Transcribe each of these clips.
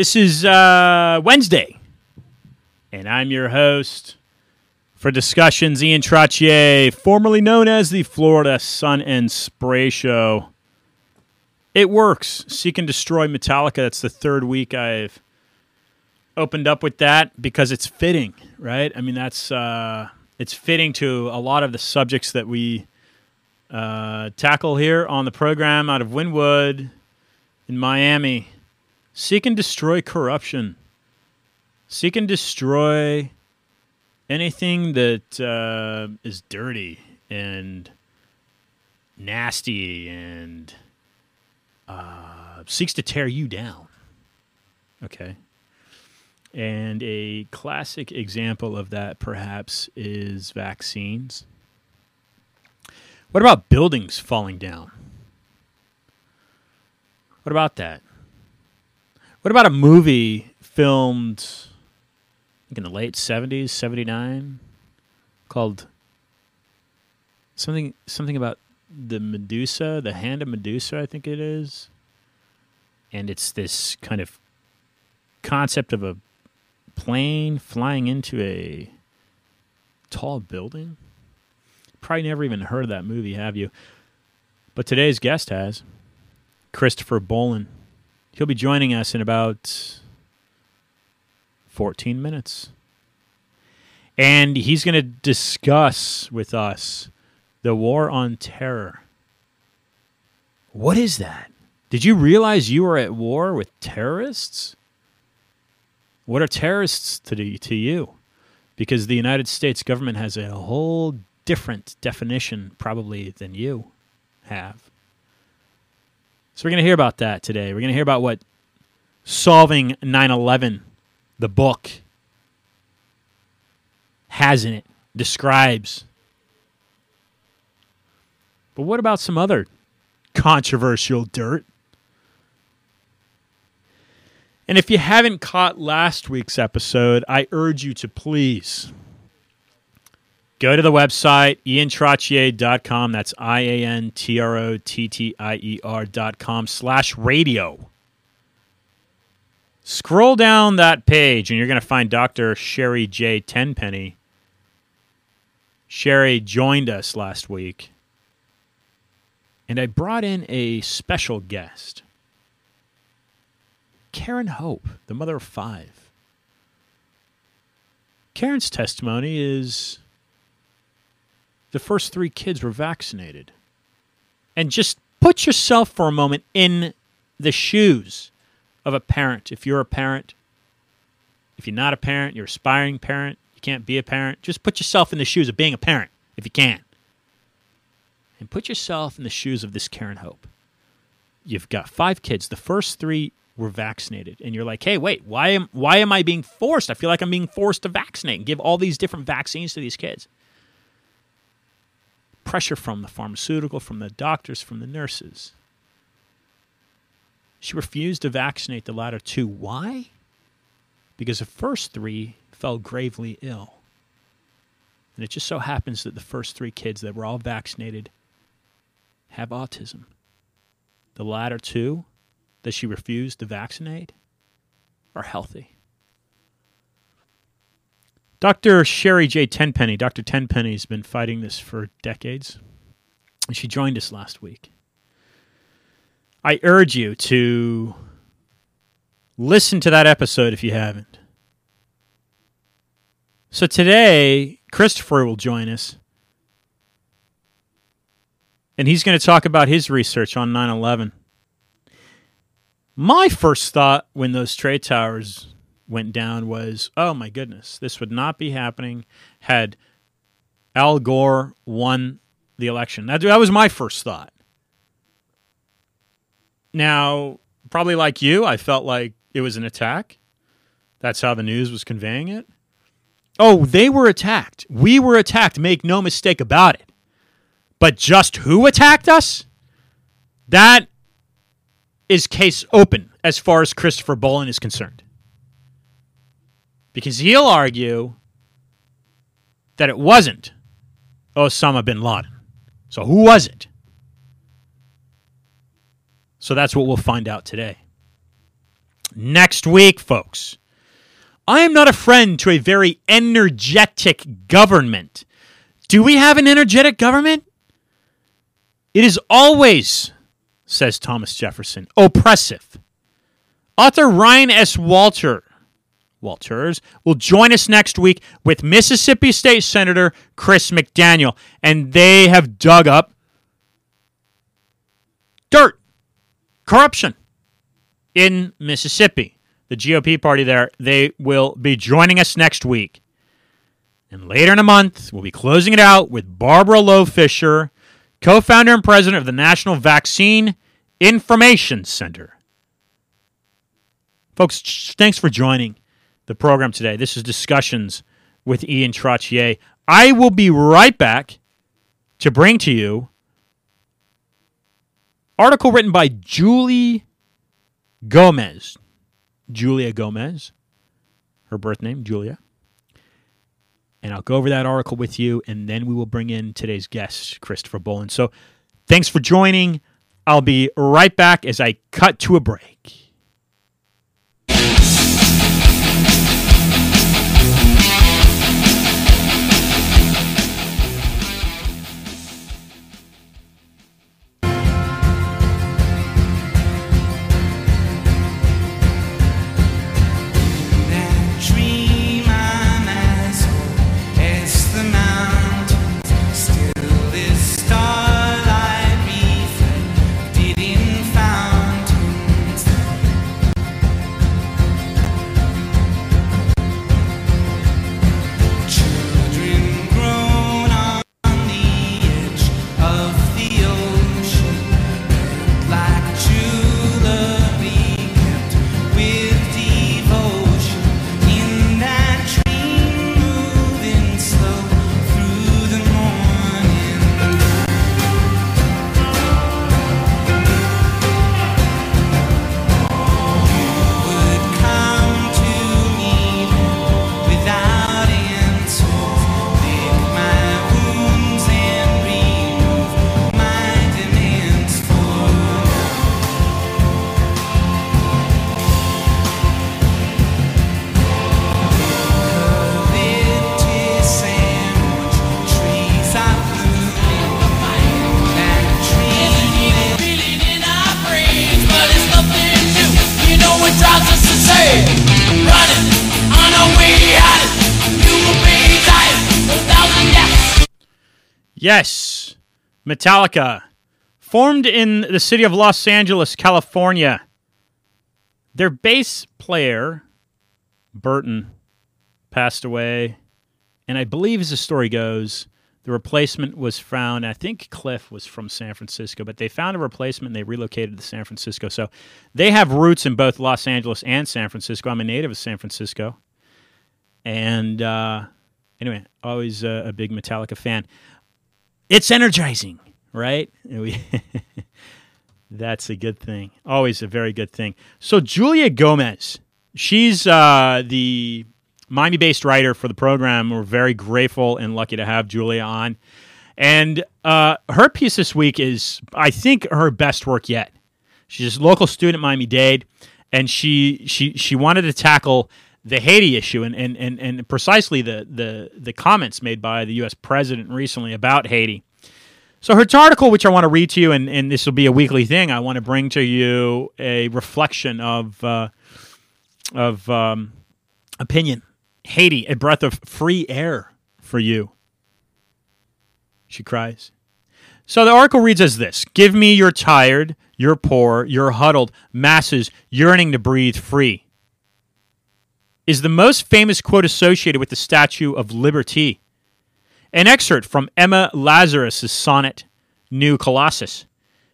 This is uh, Wednesday, and I'm your host for discussions, Ian Trottier, formerly known as the Florida Sun and Spray Show. It works. Seek and Destroy Metallica. That's the third week I've opened up with that because it's fitting, right? I mean, that's uh, it's fitting to a lot of the subjects that we uh, tackle here on the program out of Wynwood in Miami. Seek and destroy corruption. Seek and destroy anything that uh, is dirty and nasty and uh, seeks to tear you down. Okay. And a classic example of that, perhaps, is vaccines. What about buildings falling down? What about that? What about a movie filmed in the late 70s, 79 called something something about the Medusa, the hand of Medusa, I think it is. And it's this kind of concept of a plane flying into a tall building. Probably never even heard of that movie, have you? But today's guest has. Christopher Bollyn. He'll be joining us in about 14 minutes. And he's going to discuss with us the war on terror. What is that? Did you realize you were at war with terrorists? What are terrorists to, to you? Because the United States government has a whole different definition, probably, than you have. So we're going to hear about that today. We're going to hear about what Solving 9 11, the book, has in it, describes. But what about some other controversial dirt? And if you haven't caught last week's episode, I urge you to please Go to the website, iantrottier.com. That's I A N T R O T T I E R.com slash radio. Scroll down that page and you're going to find Dr. Sherry J. Tenpenny. Sherry joined us last week. And I brought in a special guest Karen Hope, the mother of five. Karen's testimony is the first three kids were vaccinated. And just put yourself for a moment in the shoes of a parent. If you're a parent, if you're not a parent, you're aspiring parent, you can't be a parent, just put yourself in the shoes of being a parent if you can. And put yourself in the shoes of this Karen Hope. You've got five kids. The first three were vaccinated and you're like hey wait why am why am i being forced i feel like i'm being forced to vaccinate and give all these different vaccines to these kids pressure from the pharmaceutical, from the doctors, from the nurses. She refused to vaccinate the latter two. Why? Because the first three fell gravely ill. And it just so happens that the first three kids that were all vaccinated have autism. The latter two that she refused to vaccinate are healthy. Dr. Sherry J. Tenpenny, Dr. Tenpenny has been fighting this for decades. And she joined us last week. I urge you to listen to that episode if you haven't. So today, Christopher will join us. And he's going to talk about his research on 9 11. My first thought when those trade towers went down was, oh my goodness, this would not be happening had Al Gore won the election. That, that was my first thought. Now, probably like you, I felt like it was an attack. That's how the news was conveying it. Oh, they were attacked. We were attacked. Make no mistake about it. But just who attacked us? That is case open as far as Christopher Bollyn is concerned because he'll argue that it wasn't Osama bin Laden. So who was it? So that's what we'll find out today. next week, folks. I am not a friend to a very energetic government. Do we have an energetic government? It is always, says Thomas Jefferson, oppressive. Author Ryan S. Walter Walters will join us next week with Mississippi State Senator Chris McDaniel, and they have dug up dirt, corruption in Mississippi. The GOP party there, they will be joining us next week. And later in the month, we'll be closing it out with Barbara Loe Fisher, co founder and president of the National Vaccine Information Center. Folks, thanks for joining the program today. This is Discussions with Ian Trottier. I will be right back to bring to you article written by Julie Gomez. Julia Gomez, her birth name, Julia. And I'll go over that article with you, and then we will bring in today's guest, Christopher Boland. So thanks for joining. I'll be right back as I cut to a break. Yes, Metallica, formed in the city of Los Angeles, California. Their bass player, Burton, passed away, and I believe, as the story goes, the replacement was found. I think Cliff was from San Francisco, but they found a replacement and they relocated to San Francisco. So they have roots in both Los Angeles and San Francisco. I'm a native of San Francisco. And uh, anyway, always a, a big Metallica fan it's energizing, right? That's a good thing. Always a very good thing. So Julia Gomez, she's uh, the Miami-based writer for the program. We're very grateful and lucky to have Julia on. And uh, her piece this week is, I think, her best work yet. She's a local student at Miami Dade, and she she she wanted to tackle the Haiti issue and, and, and, and precisely the, the, the comments made by the U.S. president recently about Haiti. So her article, which I want to read to you, and, and this will be a weekly thing, I want to bring to you a reflection of uh, of um, opinion. Haiti, a breath of free air for you. She cries. So the article reads as this Give me your tired, your poor, your huddled masses yearning to breathe free is the most famous quote associated with the Statue of Liberty. An excerpt from Emma Lazarus's sonnet, New Colossus.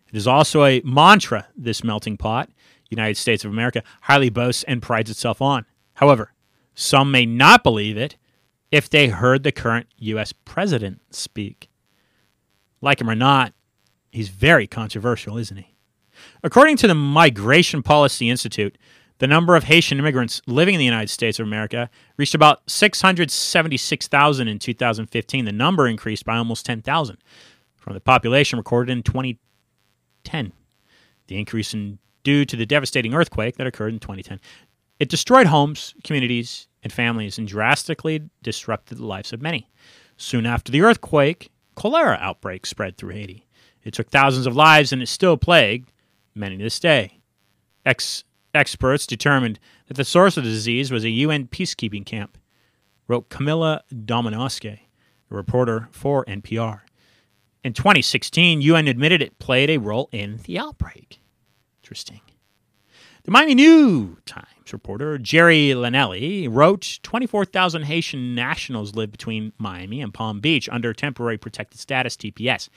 It is also a mantra this melting pot, United States of America, highly boasts and prides itself on. However, some may not believe it if they heard the current U.S. president speak. Like him or not, he's very controversial, isn't he? According to the Migration Policy Institute, the number of Haitian immigrants living in the United States of America reached about 676,000 in 2015. The number increased by almost 10,000 from the population recorded in 2010. The increase in due to the devastating earthquake that occurred in 2010. It destroyed homes, communities, and families and drastically disrupted the lives of many. Soon after the earthquake, cholera outbreaks spread through Haiti. It took thousands of lives and it still plagued many to this day. Ex- experts determined that the source of the disease was a UN peacekeeping camp, wrote Camila Domonoske, a reporter for NPR. In 2016, UN admitted it played a role in the outbreak. Interesting. The Miami New Times reporter Jerry Iannelli wrote 24,000 Haitian nationals live between Miami and Palm Beach under temporary protected status TPS,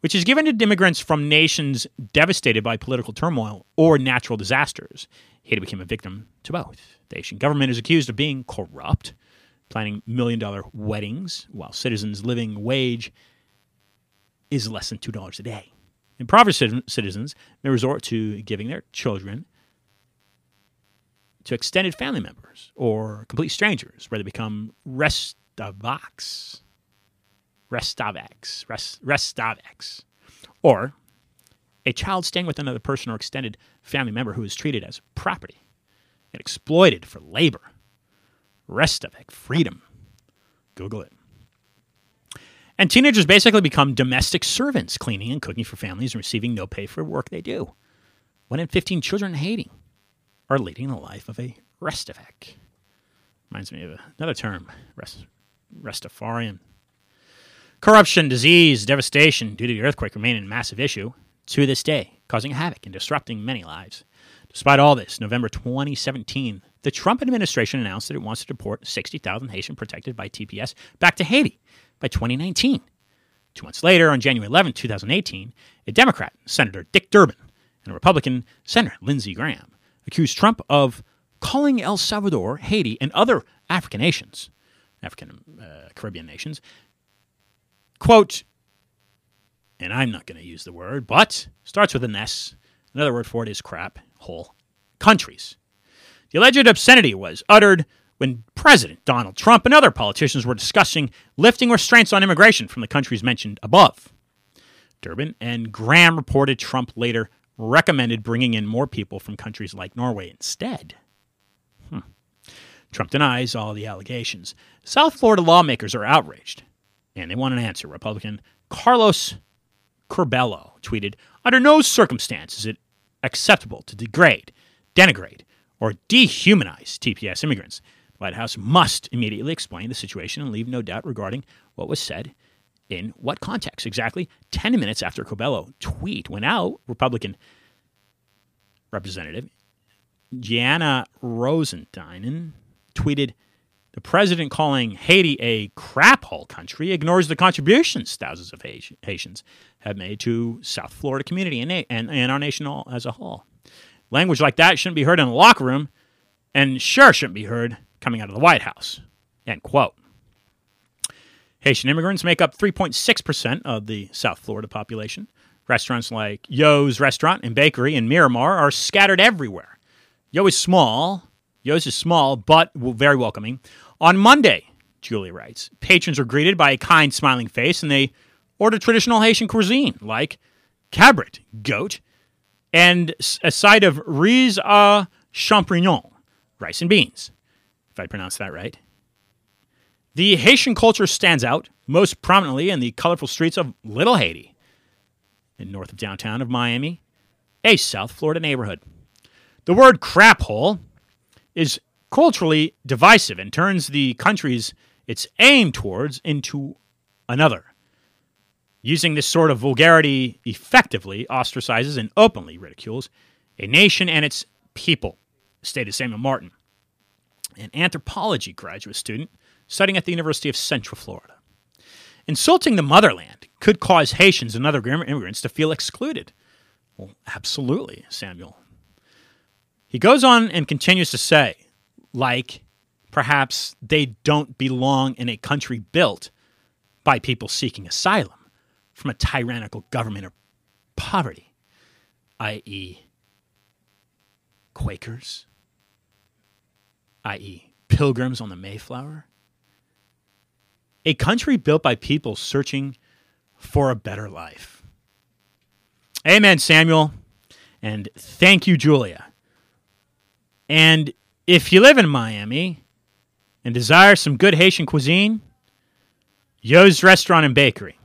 which is given to immigrants from nations devastated by political turmoil or natural disasters. Haiti became a victim to both. The Haitian government is accused of being corrupt, planning million dollar weddings, while citizens' living wage is less than $2 a day. Impoverished citizens may resort to giving their children to extended family members or complete strangers, where they become restavax. Restavax. Rest, restavax. Or a child staying with another person or extended family member who is treated as property and exploited for labor. Restavek, freedom. Google it. And teenagers basically become domestic servants, cleaning and cooking for families and receiving no pay for work they do. One in 15 children in Haiti are leading the life of a Restavek. Reminds me of another term, rest, Rastafarian. Corruption, disease, devastation due to the earthquake remain a massive issue to this day, causing havoc and disrupting many lives. Despite all this, November 2017, the Trump administration announced that it wants to deport 60,000 Haitian protected by TPS back to Haiti by 2019. Two months later, on January 11, 2018, a Democrat, Senator Dick Durbin, and a Republican, Senator Lindsey Graham, accused Trump of calling El Salvador, Haiti, and other African nations, African uh, Caribbean nations, quote, and I'm not going to use the word, but starts with an S. Another word for it is crap hole countries. The alleged obscenity was uttered when President Donald Trump and other politicians were discussing lifting restraints on immigration from the countries mentioned above. Durbin and Graham reported Trump later recommended bringing in more people from countries like Norway instead. Hmm. Trump denies all the allegations. South Florida lawmakers are outraged, and they want an answer. Republican Carlos Curbelo tweeted Under no circumstance is it acceptable to degrade, denigrate, or dehumanize TPS immigrants. The White House must immediately explain the situation and leave no doubt regarding what was said in what context. Exactly 10 minutes after Curbelo tweet went out, Republican Representative Ileana Ros-Lehtinen tweeted the president calling Haiti a crap hole country ignores the contributions thousands of Haitians have made to South Florida community and, and, and our nation all, as a whole. Language like that shouldn't be heard in the locker room and sure shouldn't be heard coming out of the White House. End quote. Haitian immigrants make up 3.6% of the South Florida population. Restaurants like Yo's Restaurant and Bakery in Miramar are scattered everywhere. Yo is small, Yo's is small, but very welcoming. On Monday, Julie writes, patrons are greeted by a kind, smiling face and they order traditional Haitian cuisine like cabrit, goat, and a side of riz à champignon, rice and beans, if I pronounce that right. The Haitian culture stands out most prominently in the colorful streets of Little Haiti, in north of downtown of Miami, a South Florida neighborhood. The word crap hole is culturally divisive and turns the countries it's aimed towards into another. Using this sort of vulgarity effectively ostracizes and openly ridicules a nation and its people, stated Samuel Martin, an anthropology graduate student studying at the University of Central Florida. Insulting the motherland could cause Haitians and other immigrants to feel excluded. Well, absolutely, Samuel he goes on and continues to say, like, perhaps they don't belong in a country built by people seeking asylum from a tyrannical government or poverty, i.e., Quakers, i.e., pilgrims on the Mayflower. A country built by people searching for a better life. Amen, Samuel. And thank you, Julia. And if you live in Miami and desire some good Haitian cuisine, Yo's Restaurant and Bakery.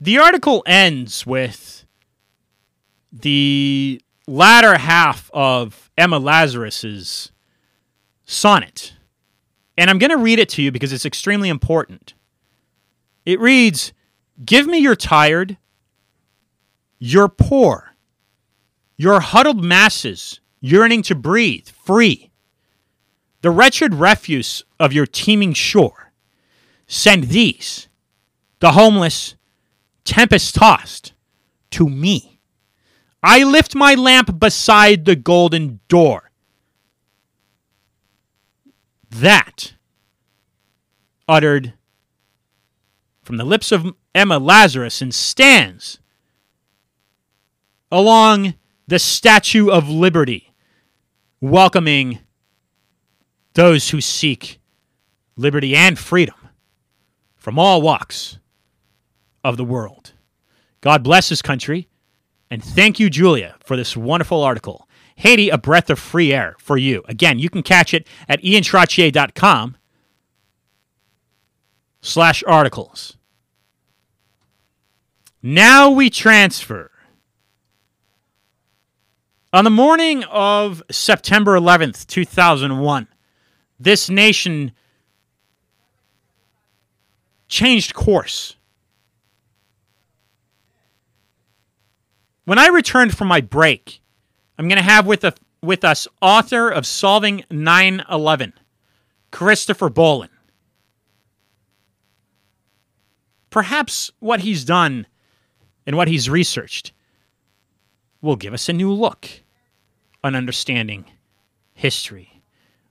The article ends with the latter half of Emma Lazarus's sonnet. And I'm going to read it to you because it's extremely important. It reads Give me your tired, your poor, your huddled masses yearning to breathe free, the wretched refuse of your teeming shore. Send these, the homeless, tempest tossed, to me. I lift my lamp beside the golden door. That, uttered from the lips of Emma Lazarus, and stands along the Statue of Liberty, welcoming those who seek liberty and freedom from all walks of the world. God bless this country, and thank you, Julia, for this wonderful article. Haiti, a breath of free air for you. Again, you can catch it at iantrottier.com slash articles. Now we transfer. On the morning of September 11th, 2001, this nation changed course. When I returned from my break, I'm going to have with, a, with us author of Solving 9 11, Christopher Bollyn. Perhaps what he's done and what he's researched will give us a new look on understanding history.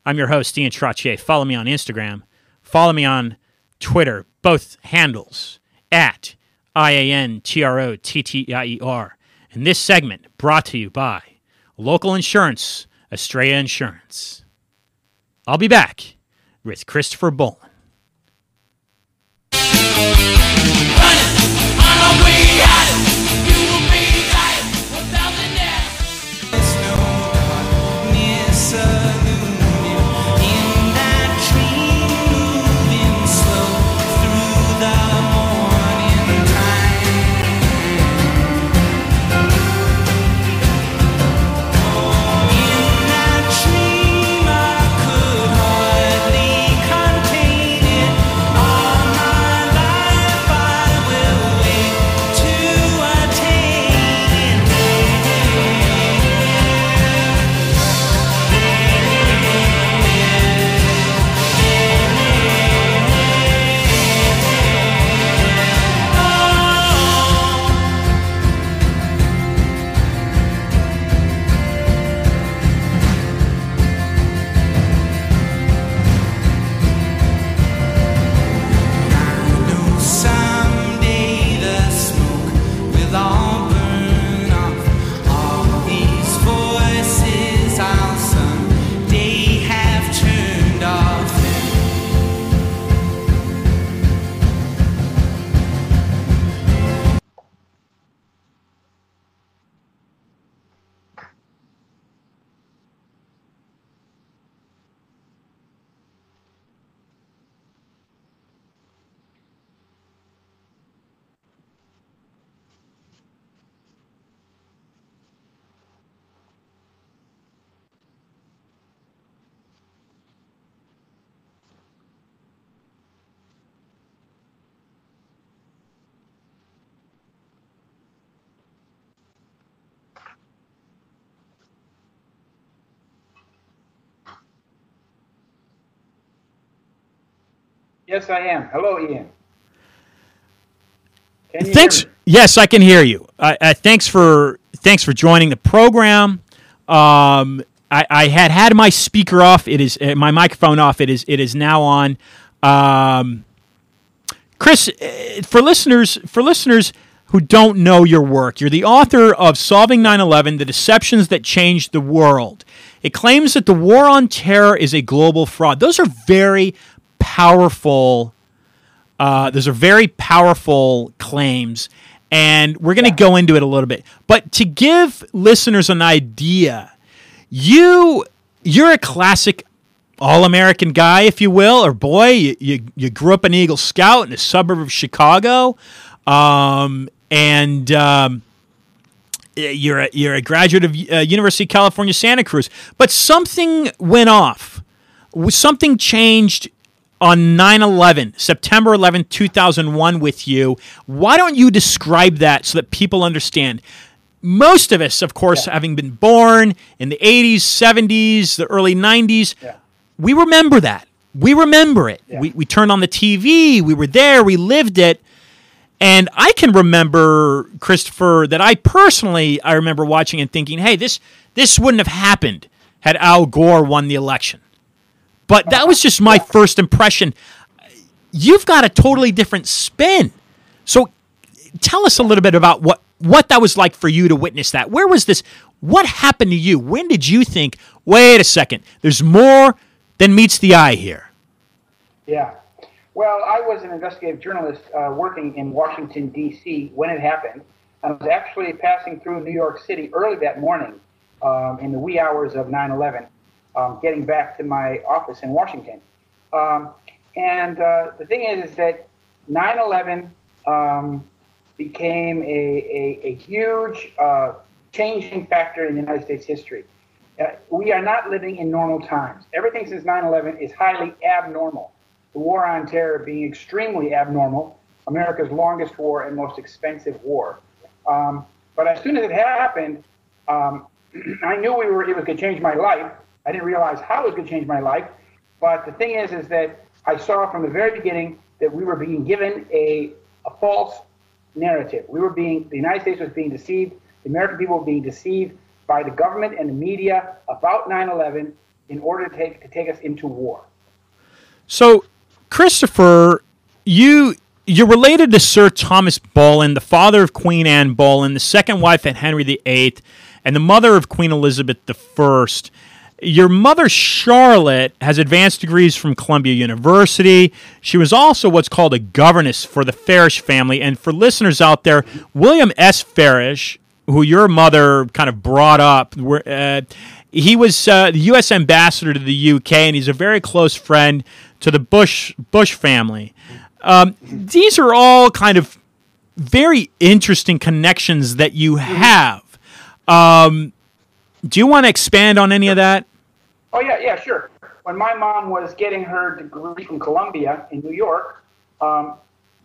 I'm your host, Ian Trottier. Follow me on Instagram. Follow me on Twitter, both handles at I A N T R O T T I E R. And this segment brought to you by local insurance, Estrella Insurance. I'll be back with Christopher Bollyn. Yes, I am. Hello, Ian. thanks. Yes, I can hear you. Uh, thanks for thanks for joining the program. Um, I, I, had had my speaker off. It is uh, my microphone off. It is it is now on. Um, Chris, uh, for listeners for listeners who don't know your work, you're the author of Solving 9/11: The Deceptions That Changed the World. It claims that the war on terror is a global fraud. Those are very powerful. Uh, those are very powerful claims, and we're going to go into it a little bit. But to give listeners an idea, you you're a classic all-American guy, if you will, or boy. You you, you grew up an Eagle Scout in a suburb of Chicago, um, and um, you're a, you're a graduate of uh, University of California, Santa Cruz. But something went off. Something changed on 9-11 september 11 2001 with you why don't you describe that so that people understand most of us of course yeah. having been born in the 80s 70s the early 90s yeah. we remember that we remember it yeah. we, we turned on the tv we were there we lived it and I can remember Christopher that I personally I remember watching and thinking, "Hey, this this wouldn't have happened had Al Gore won the election." But that was just my first impression. You've got a totally different spin. So tell us a little bit about what what that was like for you to witness that. Where was this? What happened to you? When did you think, "Wait a second, there's more than meets the eye here"? Yeah. Well, I was an investigative journalist uh, working in Washington, D.C. when it happened. I was actually passing through New York City early that morning um, in the wee hours of 9 11, um, getting back to my office in Washington. Um, and uh, the thing is, is that 9 11 um, became a, a, a huge uh, changing factor in the United States history. Uh, we are not living in normal times. Everything since 9 11 is highly abnormal the war on terror being extremely abnormal, America's longest war and most expensive war. Um, but as soon as it happened, um, I knew we were it was going to change my life. I didn't realize how it was going to change my life. But the thing is, is that I saw from the very beginning that we were being given a, a false narrative. We were being the United States was being deceived. The American people were being deceived by the government and the media about 9/11 in order to take to take us into war. So Christopher, you you're related to Sir Thomas Boleyn, the father of Queen Anne Boleyn, the second wife of Henry VIII, and the mother of Queen Elizabeth I. Your mother, Charlotte, has advanced degrees from Columbia University. She was also what's called a governess for the Farish family. And for listeners out there, William S. Farish, who your mother kind of brought up, uh, he was uh, the U.S. ambassador to the UK, and he's a very close friend to the Bush Bush family. Um, these are all kind of very interesting connections that you have. Um, do you want to expand on any of that? Oh yeah, yeah, sure. When my mom was getting her degree from Columbia in New York, um,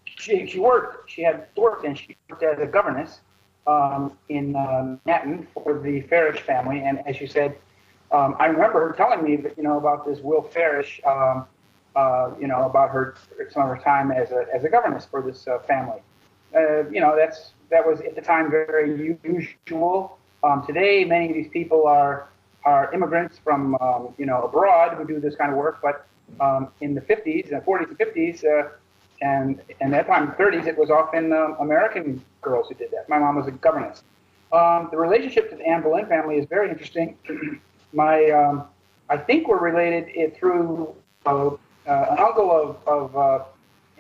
she she worked. She had worked and she worked as a governess um, in uh, Manhattan for the Farish family. And as you said, um, I remember her telling me that you know about this Will Farish um, uh, you know, about her some of her time as a as a governess for this uh, family. Uh, you know, that's that was at the time very usual. Um, today, many of these people are are immigrants from um, you know abroad who do this kind of work. But um, in the 50s and 40s and 50s, uh, and and that time 30s, it was often uh, American girls who did that. My mom was a governess. Um, the relationship to the Anne Boleyn family is very interesting. My um, I think we're related it through uh, uh, an uncle of, of uh,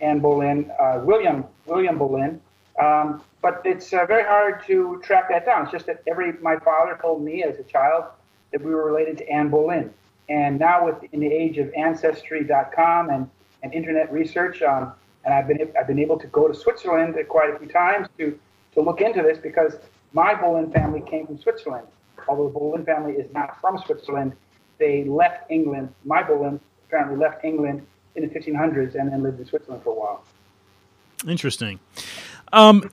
Anne Boleyn, uh, William William Boleyn. Um, but it's very hard to track that down. It's just that every my father told me as a child that we were related to Anne Boleyn. And now, with in the age of Ancestry.com and, and internet research, um, and I've been I've been able to go to Switzerland quite a few times to to look into this because my Boleyn family came from Switzerland. Although the Boleyn family is not from Switzerland, they left England. My Boleyn apparently left England in the 1500s and then lived in Switzerland for a while. Interesting. Um,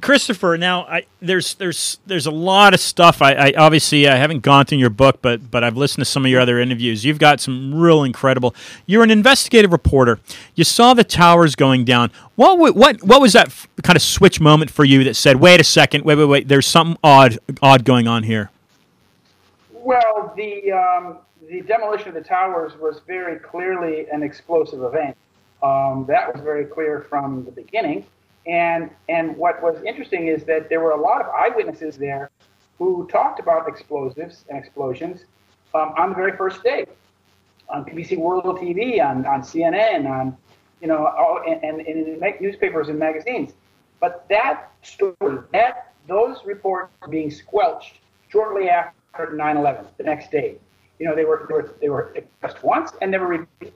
Christopher, now I, there's there's there's a lot of stuff. I, I, obviously I haven't gone through your book, but but I've listened to some of your other interviews. You've got some real incredible. You're an investigative reporter. You saw the towers going down. What what what was that f- kind of switch moment for you that said, "Wait a second, wait wait wait, there's something odd odd going on here"? Well, the um, the demolition of the towers was very clearly an explosive event. Um, that was very clear from the beginning. And and what was interesting is that there were a lot of eyewitnesses there who talked about explosives and explosions um, on the very first day on BBC World TV, on, on CNN, on you know, all, and, and, in newspapers and magazines. But that story, that those reports being squelched shortly after 9/11, the next day. You know, they were they were, they were once and never repeated.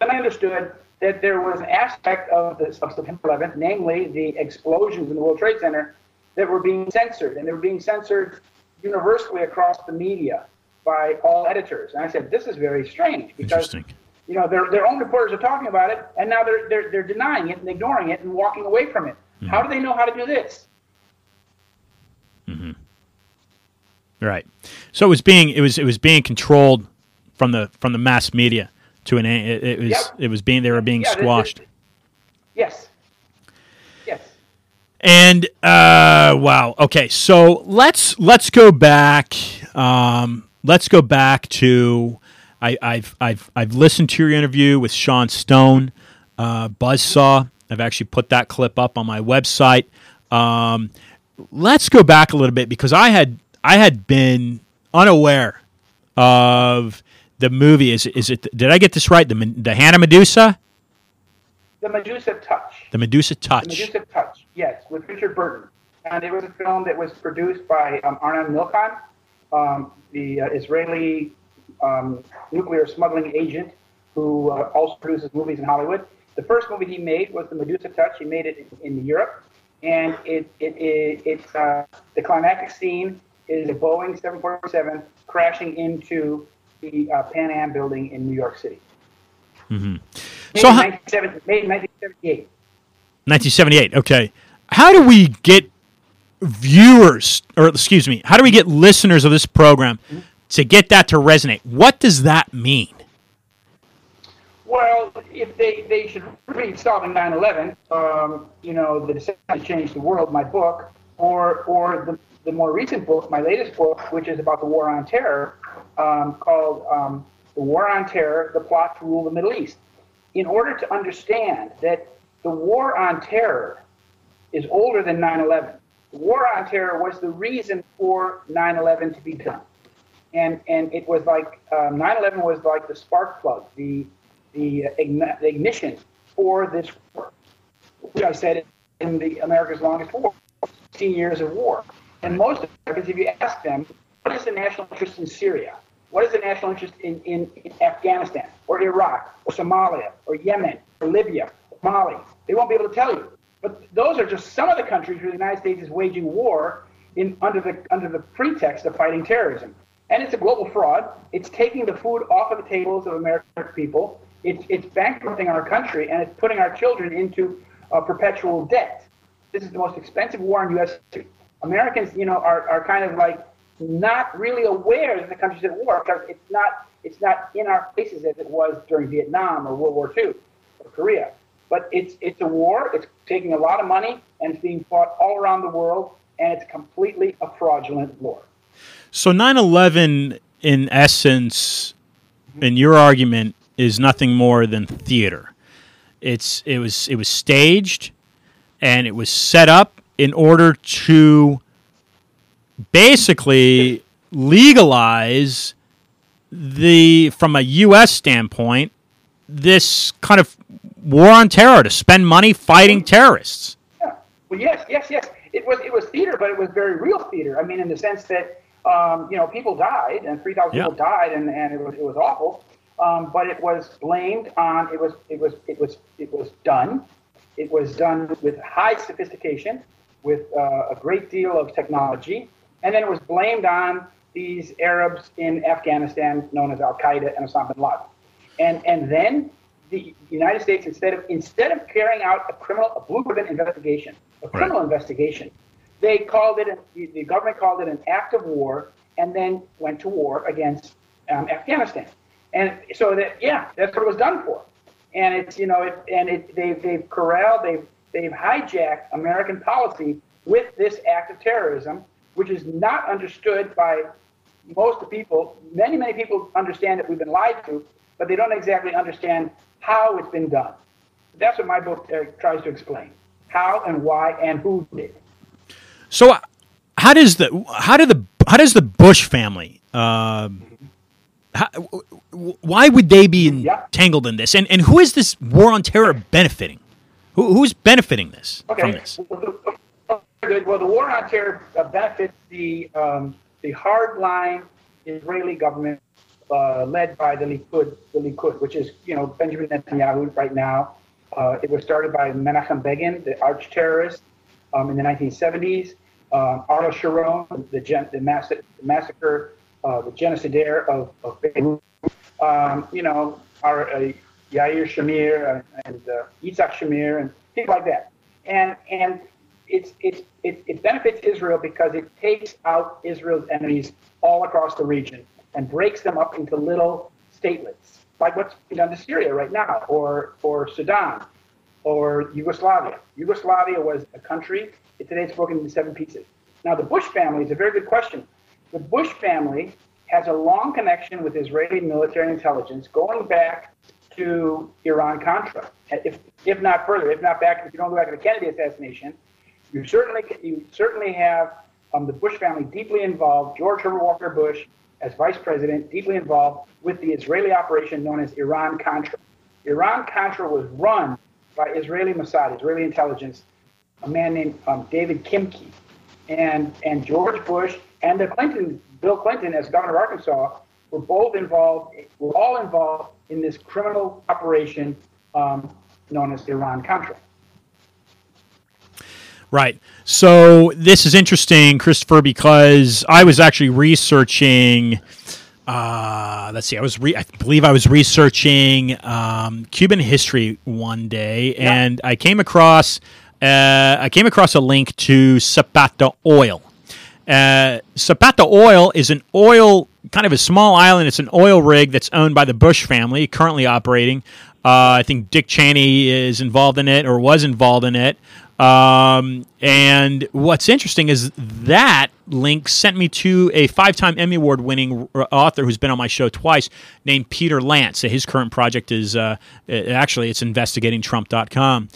Then I understood that there was an aspect of, the, of September 11th, namely the explosions in the World Trade Center, that were being censored, and they were being censored universally across the media by all editors. And I said, this is very strange because you know their their own reporters are talking about it, and now they're they're they're denying it and ignoring it and walking away from it. Mm-hmm. How do they know how to do this? Mm-hmm. Right. So it was being it was it was being controlled from the from the mass media to an it, it was yep. it was being they were being yeah, squashed. yes. Yes. And uh, wow. Okay, so let's let's go back. Um, let's go back to I, have I've I've listened to your interview with Sean Stone, uh, Buzzsaw. I've actually put that clip up on my website. Um, let's go back a little bit because I had I had been unaware of the movie. Is is it? Did I get this right? The the Hannah Medusa. The Medusa Touch. The Medusa Touch. The Medusa Touch. Yes, with Richard Burton, and it was a film that was produced by um, Arnon Milchan, um, the uh, Israeli um, nuclear smuggling agent who uh, also produces movies in Hollywood. The first movie he made was The Medusa Touch. He made it in, in Europe, and it it, it it's uh, the climactic scene is a Boeing 747 crashing into the uh, Pan Am building in New York City. Mm-hmm. Made so, in made in 1978. 1978. Okay, how do we get viewers, or excuse me, how do we get listeners of this program mm-hmm to get that to resonate. What does that mean? Well, if they, they should read Solving 9/11, um, you know, the decision to change the world, my book, or or the, the more recent book, my latest book, which is about the war on terror, um, called um, "The War on Terror: The Plot to Rule the Middle East." In order to understand that the war on terror is older than 9/11, the war on terror was the reason for 9/11 to be done and and it was like um, 9/11 was like the spark plug, the the, the ignition for this war. I said in the America's longest war, 16 years of war. And most Americans, if you ask them, what is the national interest in Syria? What is the national interest in, in, in Afghanistan or Iraq or Somalia or Yemen or Libya or Mali? They won't be able to tell you. But those are just some of the countries where the United States is waging war in, under the under the pretext of fighting terrorism. And it's a global fraud. It's taking the food off of the tables of American people. It's, it's bankrupting our country, and it's putting our children into uh, perpetual debt. This is the most expensive war in U.S. history. Americans, you know, are, are kind of like not really aware that the country's at war because it's not it's not in our faces as it was during Vietnam or World War II or Korea. But it's it's a war. It's taking a lot of money and it's being fought all around the world, and it's completely a fraudulent war. So 9/11 in essence mm-hmm. in your argument is nothing more than theater. It's it was it was staged and it was set up in order to basically legalize the from a US standpoint this kind of war on terror to spend money fighting terrorists. Yeah. Well yes, yes, yes. It was it was theater, but it was very real theater. I mean in the sense that um, you know, people died, and 3,000 yeah. people died, and, and it was it was awful. Um, but it was blamed on it was it was it was it was done. It was done with high sophistication, with uh, a great deal of technology, and then it was blamed on these Arabs in Afghanistan, known as Al Qaeda and Osama bin Laden. And and then the United States, instead of instead of carrying out a criminal, a blue ribbon investigation, a criminal right. investigation, they called it, the government called it an act of war and then went to war against um, Afghanistan. And so that, yeah, that's what it was done for. And it's, you know, it, and it, they've, they've corralled, they've, they've hijacked American policy with this act of terrorism, which is not understood by most people. Many, many people understand that we've been lied to, but they don't exactly understand how it's been done. That's what my book uh, tries to explain how and why and who did. So, how does the how do the how does the Bush family? Uh, how, why would they be entangled in this? And and who is this war on terror benefiting? Who, who's benefiting this okay. from this? Well, the war on terror uh, benefits the um, the hardline Israeli government uh, led by the Likud, the Likud, which is you know Benjamin Netanyahu right now. Uh, it was started by Menachem Begin, the arch terrorist, um, in the 1970s. Um, Ariel Sharon, the, gen- the, mass- the massacre, uh, the genocidaire of, of Beirut. Um, you know, our, uh, Yair Shamir and uh, Yitzhak Shamir and things like that. And and it's, it's, it, it benefits Israel because it takes out Israel's enemies all across the region and breaks them up into little statelets, like what's being done to Syria right now, or, or Sudan, or Yugoslavia. Yugoslavia was a country. Today it's broken into seven pieces. Now, the Bush family is a very good question. The Bush family has a long connection with Israeli military intelligence going back to Iran Contra, if, if not further, if not back, if you don't go back to the Kennedy assassination, you certainly you certainly have um, the Bush family deeply involved. George Herbert Walker Bush, as vice president, deeply involved with the Israeli operation known as Iran Contra. Iran Contra was run by Israeli Mossad, Israeli intelligence, a man named um, David Kimche, and and George Bush and the Clinton, Bill Clinton, as governor of Arkansas, were both involved. Were all involved in this criminal operation um, known as Iran Contra. Right. So this is interesting, Christopher, because I was actually researching. Uh, let's see. I was re- I believe I was researching um, Cuban history one day, yeah. and I came across uh, I came across a link to Zapata Oil. Uh, Zapata Oil is an oil kind of a small island. It's an oil rig that's owned by the Bush family, currently operating. Uh, I think Dick Cheney is involved in it or was involved in it. Um, and what's interesting is that link sent me to a five-time Emmy Award-winning author who's been on my show twice, named Peter Lance. His current project is uh, actually it's investigatingtrump.com.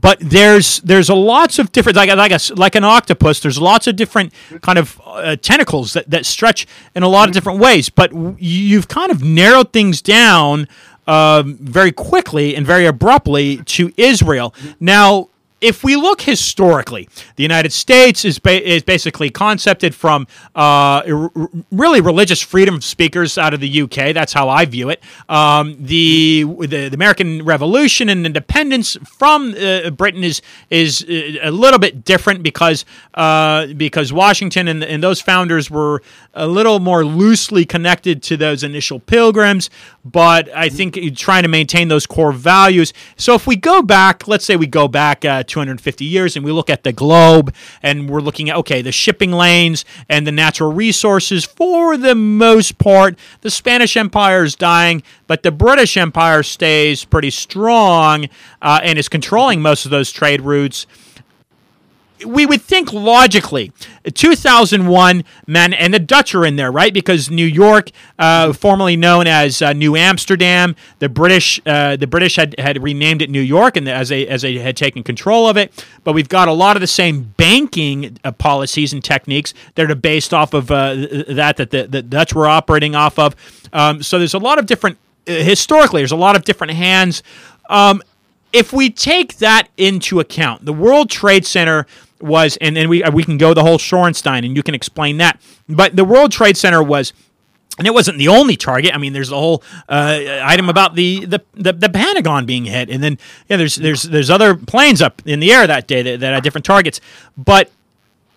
But there's there's a lots of different like like a, like an octopus. There's lots of different kind of uh, tentacles that, that stretch in a lot of different ways. But you've kind of narrowed things down uh, very quickly and very abruptly to Israel. Now, if we look historically, the United States is ba- is basically concepted from uh, r- really religious freedom speakers out of the UK. That's how I view it. Um, the, the, the American Revolution and independence from uh, Britain is is uh, a little bit different because uh, because Washington and, and those founders were a little more loosely connected to those initial pilgrims, but I think trying to maintain those core values. So if we go back, let's say we go back uh, 250 years and we look at the globe and we're looking at, okay, the shipping lanes and the natural resources, for the most part, the Spanish Empire is dying, but the British Empire stays pretty strong uh, and is controlling most of those trade routes we would think logically. 2001 men and the dutch are in there right? Because new york uh, formerly known as uh, new amsterdam the british uh, the british had, had renamed it new york and as they as they had taken control of it. But we've got a lot of the same banking uh, policies and techniques that are based off of uh, that that the, the, dutch were operating off of. Um, so there's a lot of different uh, historically there's a lot of different hands. Um, if we take that into account, the World Trade Center was, and then we we can go the whole Shorenstein, and you can explain that. But the World Trade Center was. And it wasn't the only target. I mean, there's a whole uh, item about the, the, the, the, Pentagon being hit, and then yeah, there's there's there's other planes up in the air that day that, that had different targets. But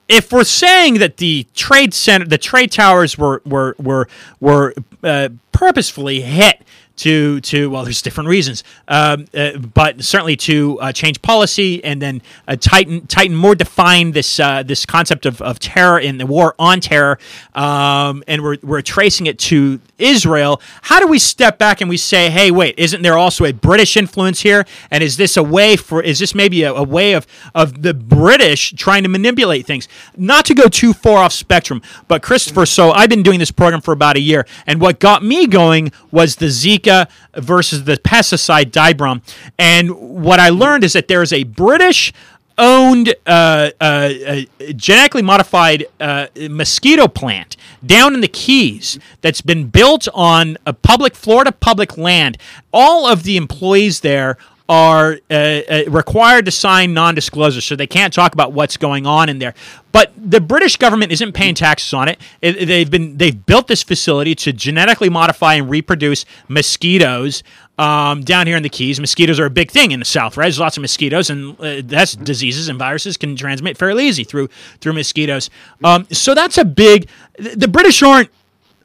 if we're saying that the trade center, the trade towers were were were were uh, purposefully hit to to well, there's different reasons, um, uh, but certainly to uh, change policy and then uh, tighten tighten more define this uh, this concept of, of terror in the war on terror, um, and we're we're tracing it to Israel. How do we step back and we say, hey, wait, isn't there also a British influence here? And is this a way for is this maybe a, a way of of the British trying to manipulate things? Not to go too far off spectrum, but Christopher. So I've been doing this program for about a year, and what got me going was the Zika versus the pesticide Dibrom. And what I learned is that there is a British owned uh, uh, uh, genetically modified uh, mosquito plant down in the Keys that's been built on a public Florida public land. All of the employees there are uh, uh, required to sign non-disclosure, so they can't talk about what's going on in there. But the British government isn't paying taxes on it. it. They've been they've built this facility to genetically modify and reproduce mosquitoes um, down here in the Keys. Mosquitoes are a big thing in the South, right? There's lots of mosquitoes, and uh, that's diseases and viruses can transmit fairly easy through through mosquitoes. Um, so that's a big. The British aren't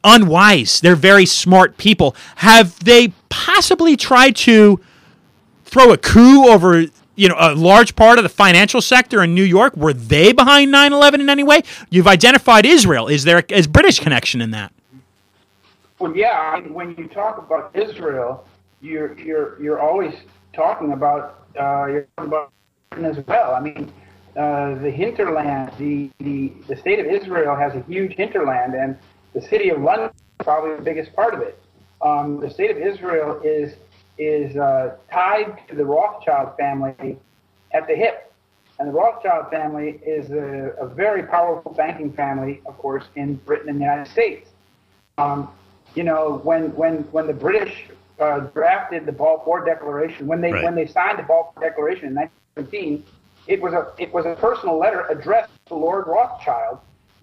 unwise. They're very smart people. Have they possibly tried to throw a coup over you know a large part of the financial sector in New York? Were they behind 9/11 in any way? You've identified Israel. Is there a British connection in that? Well, yeah. I mean, when you talk about Israel, you're you're you're always talking about uh, you're talking about as well. I mean, uh, the hinterland, the, the the state of Israel has a huge hinterland, and the city of London is probably the biggest part of it. Um, the state of Israel is is uh, tied to the Rothschild family at the hip. And the Rothschild family is a, a very powerful banking family, of course, in Britain and the United States. Um, you know, when, when, when the British uh, drafted the Balfour Declaration, when they, right. when they signed the Balfour Declaration in 1917, it was a, it was a personal letter addressed to Lord Rothschild,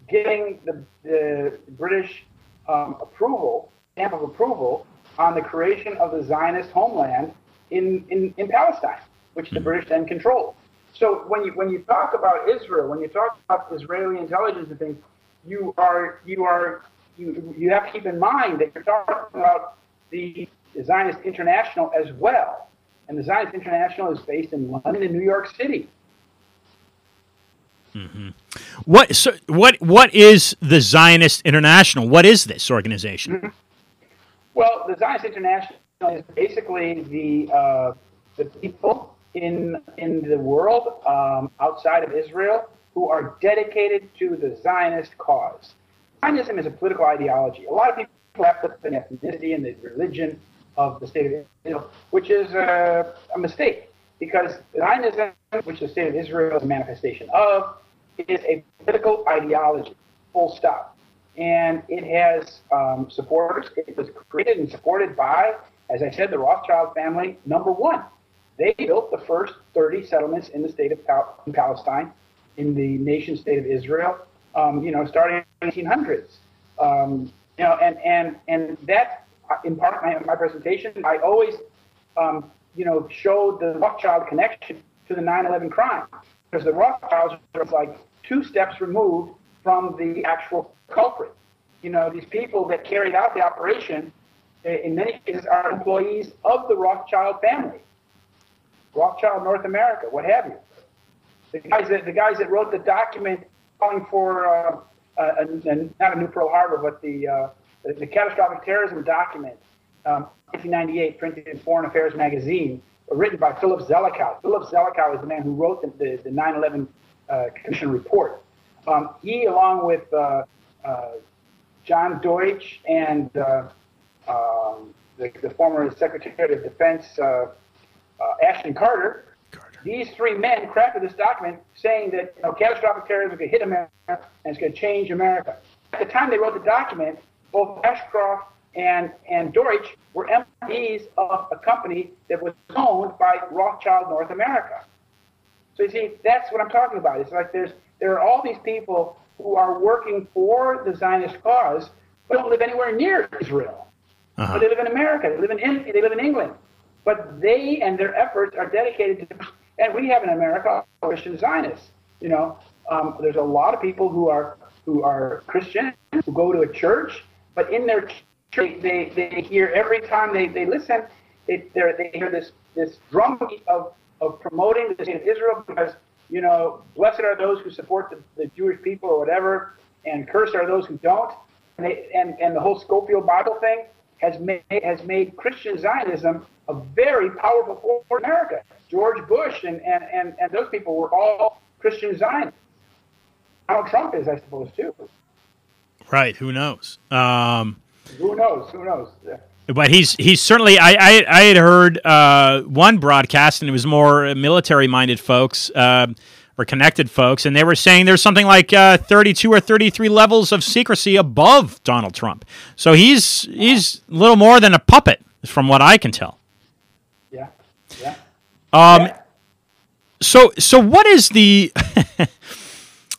giving the, the British um, approval, stamp of approval on the creation of the Zionist homeland in, in, in Palestine, which the British then controlled. So when you when you talk about Israel, when you talk about Israeli intelligence and things, you are you are you you have to keep in mind that you're talking about the Zionist International as well, and the Zionist International is based in London and New York City. Mm-hmm. What so what what is the Zionist International? What is this organization? Well, the Zionist International is basically the uh, the people in in the world um, outside of Israel who are dedicated to the Zionist cause. Zionism is a political ideology. A lot of people have put the ethnicity and the religion of the state of Israel, which is a, a mistake because Zionism, which the state of Israel is a manifestation of, is a political ideology. Full stop and it has um, supporters. It was created and supported by, as I said, the Rothschild family, number one. They built the first 30 settlements in the state of Pal- in Palestine, in the nation state of Israel, um, you know, starting in the 1800s. Um, you know, and, and, and that, uh, in part of my, my presentation, I always, um, you know, showed the Rothschild connection to the 9-11 crime. Because the Rothschilds are like two steps removed from the actual culprit. You know, these people that carried out the operation, in many cases, are employees of the Rothschild family, Rothschild North America, what have you. The guys that the guys that wrote the document calling for uh, a, a, not a new Pearl Harbor, but the uh, the, the, catastrophic terrorism document, um, 1998, printed in Foreign Affairs magazine, written by Philip Zelikow. Philip Zelikow is the man who wrote the, the, the 9/11 uh, Commission report. Um, he, along with uh, uh, John Deutsch and uh, um, the, the, former Secretary of Defense uh, Ashton Carter, Carter, these three men crafted this document saying that you know, catastrophic terrorism could hit America and it's going to change America. At the time they wrote the document, both Ashcroft and, and Deutsch were MPs of a company that was owned by Rothschild North America. So you see, that's what I'm talking about. It's like there's there are all these people who are working for the Zionist cause, but don't live anywhere near Israel. Uh-huh. But they live in America. They live in they live in England. But they and their efforts are dedicated to, and we have in America Christian Zionists. You know, um, there's a lot of people who are who are Christian who go to a church, but in their church they, they hear every time they, they listen, they they hear this this drumbeat of of promoting the state of Israel because you know, blessed are those who support the, the Jewish people or whatever, and cursed are those who don't. And, they, and, and the whole Scofield Bible thing has made, has made Christian Zionism a very powerful force in America. George Bush and, and, and, and those people were all Christian Zionists. Donald Trump is, I suppose, too. Right. Who knows? Um, who knows? Who knows? Yeah. But he's he's certainly. I I, I had heard uh, one broadcast, and it was more military minded folks uh, or connected folks, and they were saying there's something like uh, 32 or 33 levels of secrecy above Donald Trump. So he's he's a little more than a puppet, from what I can tell. Yeah, yeah. Um, yeah. So, so what is the?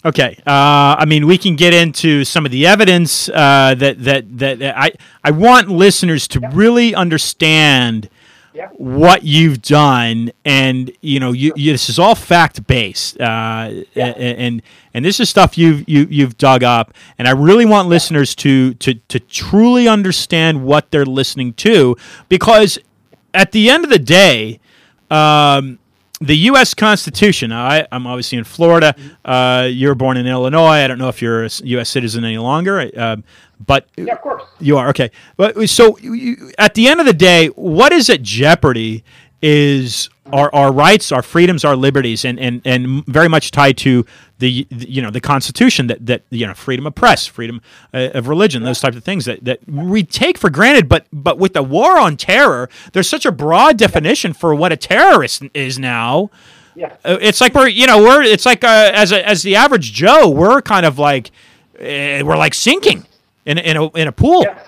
okay, uh, I mean, we can get into some of the evidence uh, that, that that that I I want listeners to yeah. really understand yeah. what you've done, and you know, you, you this is all fact based, uh, yeah. and and this is stuff you've you, you've dug up, and I really want listeners to to to truly understand what they're listening to, because at the end of the day. Um, the U.S. Constitution. I, am obviously in Florida. Uh, you're born in Illinois. I don't know if you're a U.S. citizen any longer. Uh, but yeah, of course you are. Okay, but so you, at the end of the day, what is at jeopardy is our, our rights, our freedoms, our liberties, and, and, and very much tied to the, you know the Constitution that, that you know freedom of press, freedom uh, of religion, those types of things that, that we take for granted. But but with the war on terror, there's such a broad definition for what a terrorist is now. Yeah. Uh, it's like we're you know we're it's like uh, as a, as the average Joe, we're kind of like uh, we're like sinking in in a in a pool. Yes.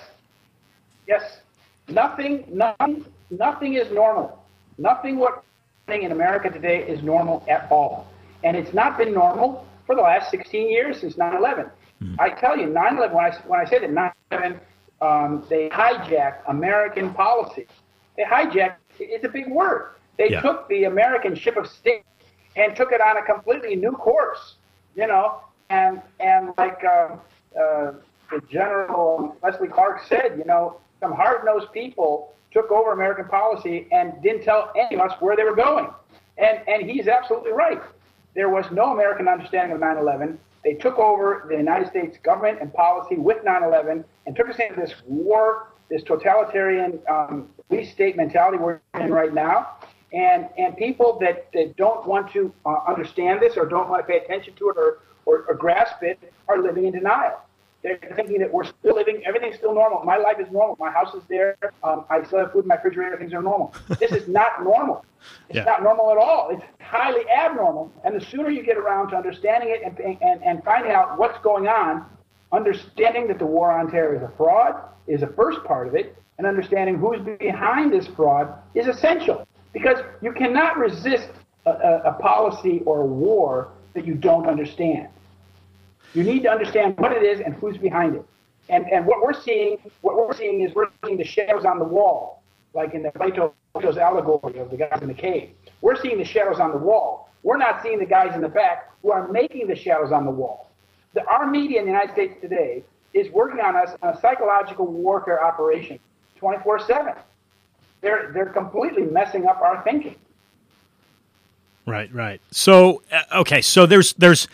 Yes. Nothing. Nothing. Nothing is normal. Nothing what in America today is normal at all. And it's not been normal for the last 16 years since 9 11. Mm-hmm. I tell you, 9 11, when I, when I say that 9 11, um, they hijacked American policy. They hijacked, it's a big word. They yeah. took the American ship of state and took it on a completely new course, you know, and, and like uh, uh, the General Wesley Clark said, you know, some hard nosed people took over American policy and didn't tell any of us where they were going. And, and he's absolutely right. There was no American understanding of 9 11. They took over the United States government and policy with 9 11 and took us into this war, this totalitarian um, police state mentality we're in right now. And, and people that, that don't want to uh, understand this or don't want to pay attention to it or, or, or grasp it are living in denial. They're thinking that we're still living, everything's still normal. My life is normal. My house is there. Um, I still have food in my refrigerator. Things are normal. this is not normal. It's yeah. not normal at all. It's highly abnormal. And the sooner you get around to understanding it and, and, and finding out what's going on, understanding that the war on terror is a fraud is the first part of it, and understanding who's behind this fraud is essential. Because you cannot resist a, a, a policy or a war that you don't understand. You need to understand what it is and who's behind it. And and what we're seeing, what we're seeing is we're seeing the shadows on the wall, like in the Plato's allegory of the guys in the cave. We're seeing the shadows on the wall. We're not seeing the guys in the back who are making the shadows on the wall. The, our media in the United States today is working on us on a psychological warfare operation 24/7. They're they're completely messing up our thinking. Right, right. So uh, okay, so there's there's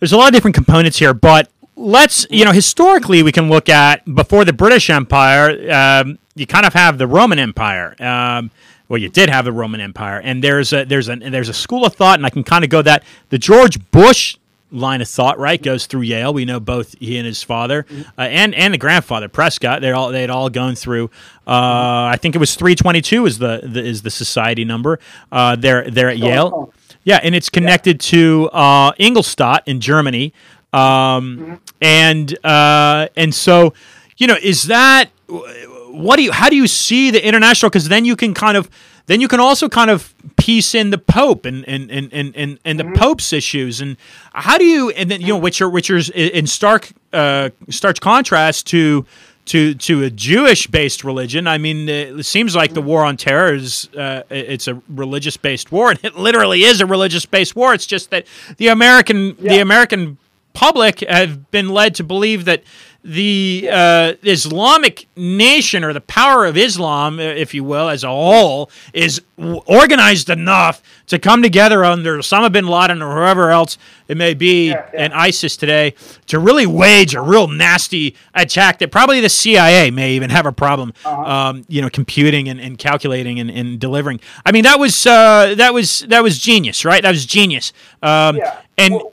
there's a lot of different components here, but let's you know historically we can look at before the British Empire. Um, you kind of have the Roman Empire. Um, well, you did have the Roman Empire, and there's a there's a there's a school of thought, and I can kind of go that the George Bush line of thought, right, goes through Yale. We know both he and his father, uh, and and the grandfather Prescott. They all they had all gone through. Uh, I think it was three twenty two is the, the, is the society number. Uh, they're they're at Yale. Yeah, and it's connected yeah. to uh, Ingolstadt in Germany, um, mm-hmm. and uh, and so you know, is that what do you? How do you see the international? Because then you can kind of then you can also kind of piece in the Pope and and and and and, and the mm-hmm. Pope's issues and how do you and then you know which are which are in stark uh, stark contrast to to to a Jewish based religion. I mean, it seems like the war on terror is uh, it's a religious based war, and it literally is a religious based war. It's just that the American yeah. the American public have been led to believe that the uh, Islamic nation or the power of Islam, if you will, as a whole, is organized enough to come together under Osama bin Laden or whoever else it may be, yeah, yeah. and ISIS today, to really wage a real nasty attack that probably the CIA may even have a problem, uh-huh. um, you know, computing and, and calculating and, and, delivering. I mean, that was uh, that was that was genius, right? That was genius. Um, yeah. And well,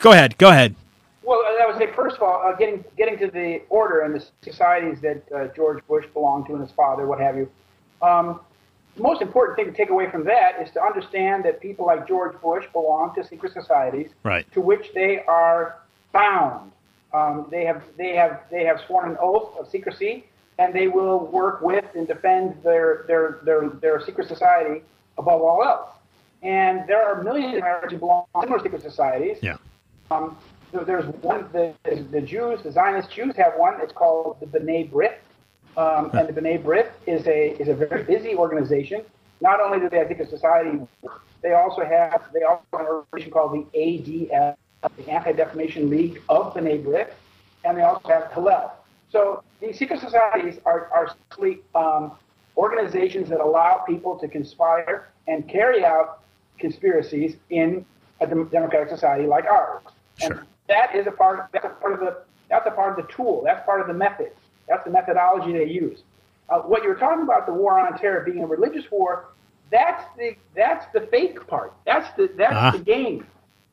go ahead, go ahead. Well, I would say first of all, uh, getting getting to the order and the societies that uh, George Bush belonged to and his father, what have you. Um, the most important thing to take away from that is to understand that people like George Bush belong to secret societies, right. to which they are bound. Um, they have they have they have sworn an oath of secrecy, and they will work with and defend their their their, their secret society above all else. And there are millions of Americans who belong to similar secret societies. Yeah. Um, so there's one, the, the Jews, the Zionist Jews have one. It's called the B'nai B'rith. Um, and the B'nai B'rith is a, is a very busy organization. Not only do they have a society, they also have, they also have an organization called the ADF, the Anti-Defamation League of B'nai B'rith. and they also have Hillel. So these secret societies are, are simply um, organizations that allow people to conspire and carry out conspiracies in a democratic society like ours. Sure. And that is a part. That's a part of the. That's a part of the tool. That's part of the method. That's the methodology they use. Uh, what you're talking about the war on terror being a religious war. That's the that's the fake part. That's the that's uh-huh. the game.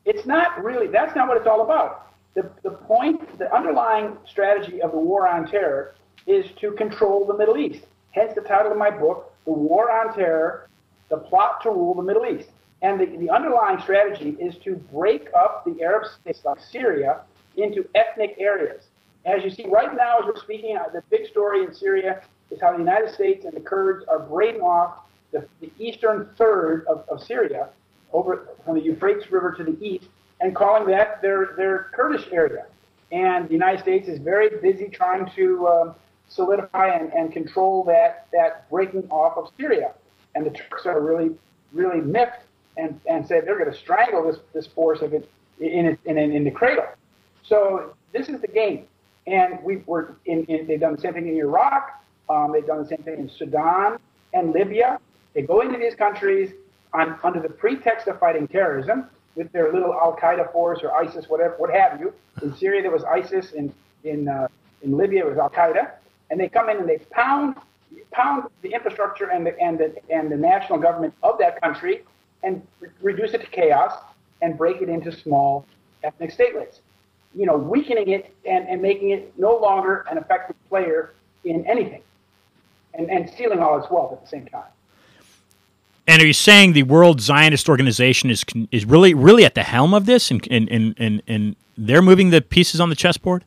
It's not really. That's not what it's all about. The the point, the underlying strategy of the war on terror is to control the Middle East. Hence the title of my book, The War on Terror: The Plot to Rule the Middle East. And the, the underlying strategy is to break up the Arab states like Syria into ethnic areas. As you see right now, as we're speaking, uh, the big story in Syria is how the United States and the Kurds are breaking off the, the eastern third of, of Syria over from the Euphrates River to the east and calling that their, their Kurdish area. And the United States is very busy trying to um, solidify and, and control that, that breaking off of Syria. And the Turks are really, really miffed and, and say they're going to strangle this, this force if it in, in, in, the cradle. So this is the game. And we were in, in, they've done the same thing in Iraq. Um, they've done the same thing in Sudan and Libya. They go into these countries on, under the pretext of fighting terrorism with their little Al Qaeda force or ISIS, whatever, what have you. In Syria, there was ISIS. In in uh, in Libya, it was Al Qaeda. And they come in and they pound pound the infrastructure and the and the and the national government of that country and re- reduce it to chaos and break it into small ethnic statelets. You know, weakening it and, and making it no longer an effective player in anything and, and stealing all its wealth at the same time. And are you saying the World Zionist Organization is is really really at the helm of this, and and, and, and, and they're moving the pieces on the chessboard?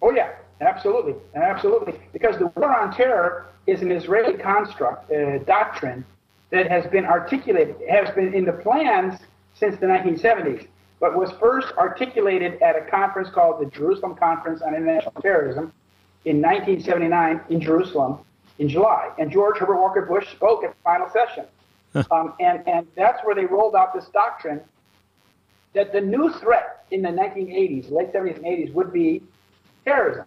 Oh yeah, absolutely, absolutely. Because the war on terror is an Israeli construct, a doctrine that has been articulated, has been in the plans since the 1970s, but was first articulated at a conference called the Jerusalem Conference on International Terrorism in 1979 in Jerusalem in July. And George Herbert Walker Bush spoke at the final session. um, and, and that's where they rolled out this doctrine that the new threat in the 1980s, late 70s and 80s, would be terrorism.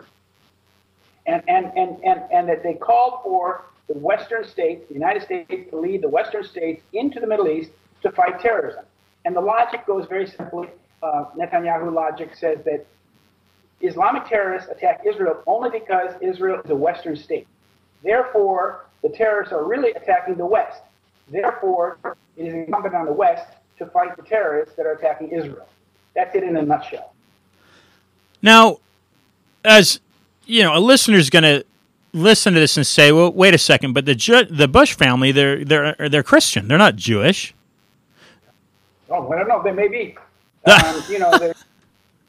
And, and, and, and, and that they called for the Western states, the United States, to lead the Western states into the Middle East to fight terrorism. And the logic goes very simply. Uh, Netanyahu logic says that Islamic terrorists attack Israel only because Israel is a Western state. Therefore, the terrorists are really attacking the West. Therefore, it is incumbent on the West to fight the terrorists that are attacking Israel. That's it in a nutshell. Now, as you know, a listener is going to listen to this and say, "Well, wait a second, but the Ju- the Bush family, they're they're they're Christian. They're not Jewish." Oh, I don't know. They may be. Um, you know, no.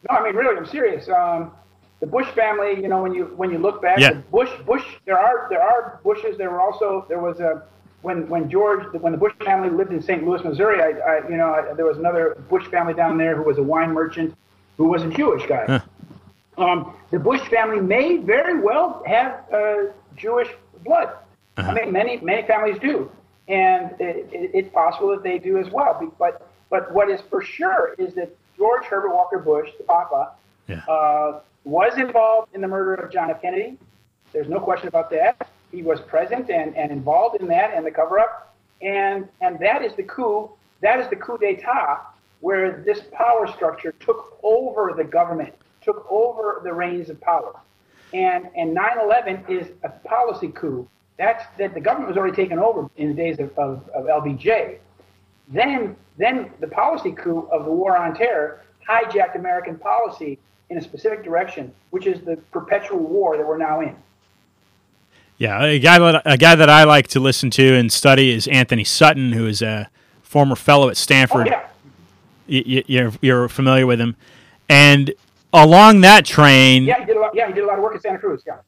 I mean, really, I'm serious. Um, the Bush family. You know, when you when you look back, yeah. Bush Bush. There are there are Bushes. There were also there was a when when George when the Bush family lived in St. Louis, Missouri. I, I you know I, there was another Bush family down there who was a wine merchant, who was a Jewish guy. Huh. Um, the Bush family may very well have uh, Jewish blood. Uh-huh. I mean, many many families do, and it, it, it's possible that they do as well. But but what is for sure is that George Herbert Walker Bush, the Papa, yeah. uh, was involved in the murder of John F. Kennedy. There's no question about that. He was present and, and involved in that and the cover up, and and that is the coup. That is the coup d'état where this power structure took over the government took over the reins of power. And and 9/11 is a policy coup. That's that the government was already taken over in the days of, of, of LBJ. Then then the policy coup of the war on terror hijacked American policy in a specific direction, which is the perpetual war that we're now in. Yeah, a guy that a guy that I like to listen to and study is Anthony Sutton, who is a former fellow at Stanford. Oh, yeah. you, you're, you're familiar with him, and along that train. Yeah, he did a lot. Yeah, he did a lot of work at Santa Cruz. Yeah.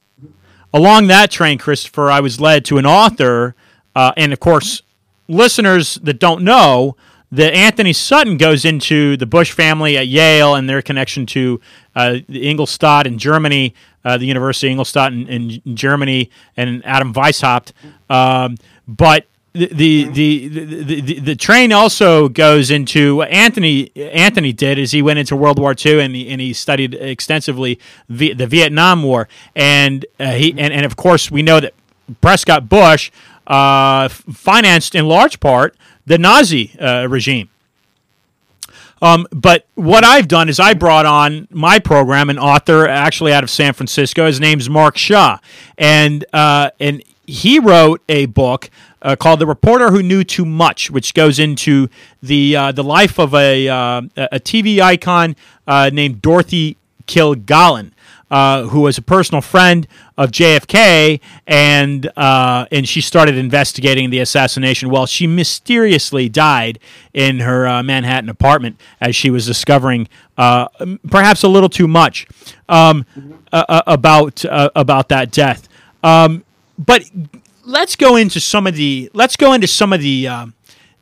Along that train, Christopher, I was led to an author, uh, and of course, listeners that don't know, that Anthony Sutton goes into the Bush family at Yale and their connection to uh, the Ingolstadt in Germany, uh, the University of Ingolstadt in, in, Germany, and Adam Weishaupt. Um, but the the, the the, the, the train also goes into Anthony Anthony did is he went into World War II and he, and he studied extensively the, the Vietnam War and uh, he and, and of course we know that Prescott Bush uh, financed in large part the Nazi uh, regime. Um, but what I've done is I brought on my program an author actually out of San Francisco. His name's Mark Shaw, and uh, and he wrote a book uh, called "The Reporter Who Knew Too Much," which goes into the uh, the life of a uh, a TV icon uh, named Dorothy Kilgallen uh, who was a personal friend of JFK, and uh, and she started investigating the assassination. Well, she mysteriously died in her Manhattan apartment as she was discovering perhaps a little too much um, about about that death. Um, but let's go into some of the let's go into some of the um,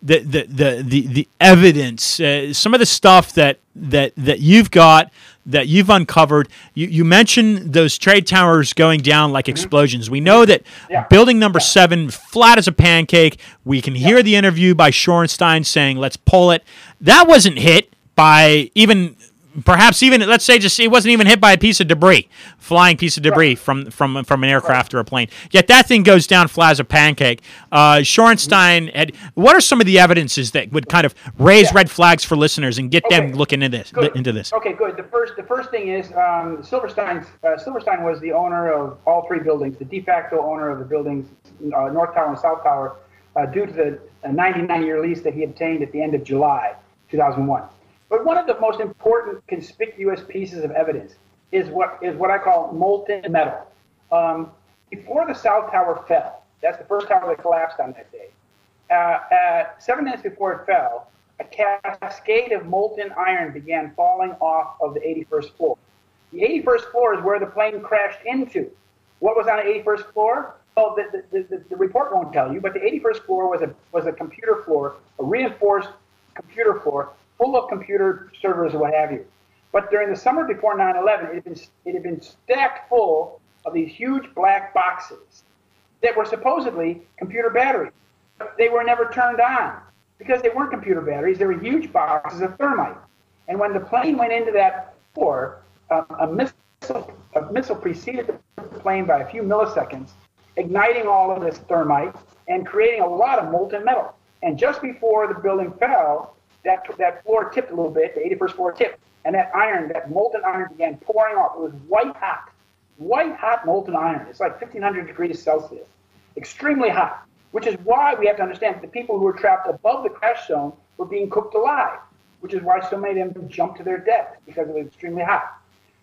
the, the, the, the, the evidence, uh, some of the stuff that, that, that you've got that you've uncovered. You, you mentioned those trade towers going down like mm-hmm. explosions. We know that yeah. building number yeah. seven, flat as a pancake. We can hear yeah. the interview by Shorenstein saying, let's pull it. That wasn't hit by even perhaps even let's say just it wasn't even hit by a piece of debris, flying piece of debris right. from from from an aircraft right. or a plane. Yet that thing goes down flat as a pancake. Uh, Shorenstein had. What are some of the evidences that would kind of raise yeah. red flags for listeners and get okay. them looking into this? Good. Into this. Okay, good. The first the first thing is um, Silverstein. Uh, Silverstein was the owner of all three buildings, the de facto owner of the buildings, uh, North Tower and South Tower, uh, due to the 99 year lease that he obtained at the end of July 2001. But one of the most important conspicuous pieces of evidence is what is what I call molten metal. Um, before the South Tower fell, that's the first tower that collapsed on that day. Uh, seven minutes before it fell, a cascade of molten iron began falling off of the 81st floor. The 81st floor is where the plane crashed into. What was on the 81st floor? Well, the, the, the, the report won't tell you, but the 81st floor was a, was a computer floor, a reinforced computer floor full of computer servers and what have you. But during the summer before 9/11, it had been it had been stacked full of these huge black boxes that were supposedly computer batteries. But they were never turned on because they weren't computer batteries. They were huge boxes of thermite. And when the plane went into that floor, um, a missile a missile preceded the plane by a few milliseconds, igniting all of this thermite and creating a lot of molten metal. And just before the building fell, that that floor tipped a little bit, the 81st floor tipped, and that iron, that molten iron began pouring off. It was white hot, white hot molten iron. It's like 1500 degrees Celsius, extremely hot, which is why we have to understand that the people who were trapped above the crash zone were being cooked alive, which is why so many of them jumped to their death because it was extremely hot.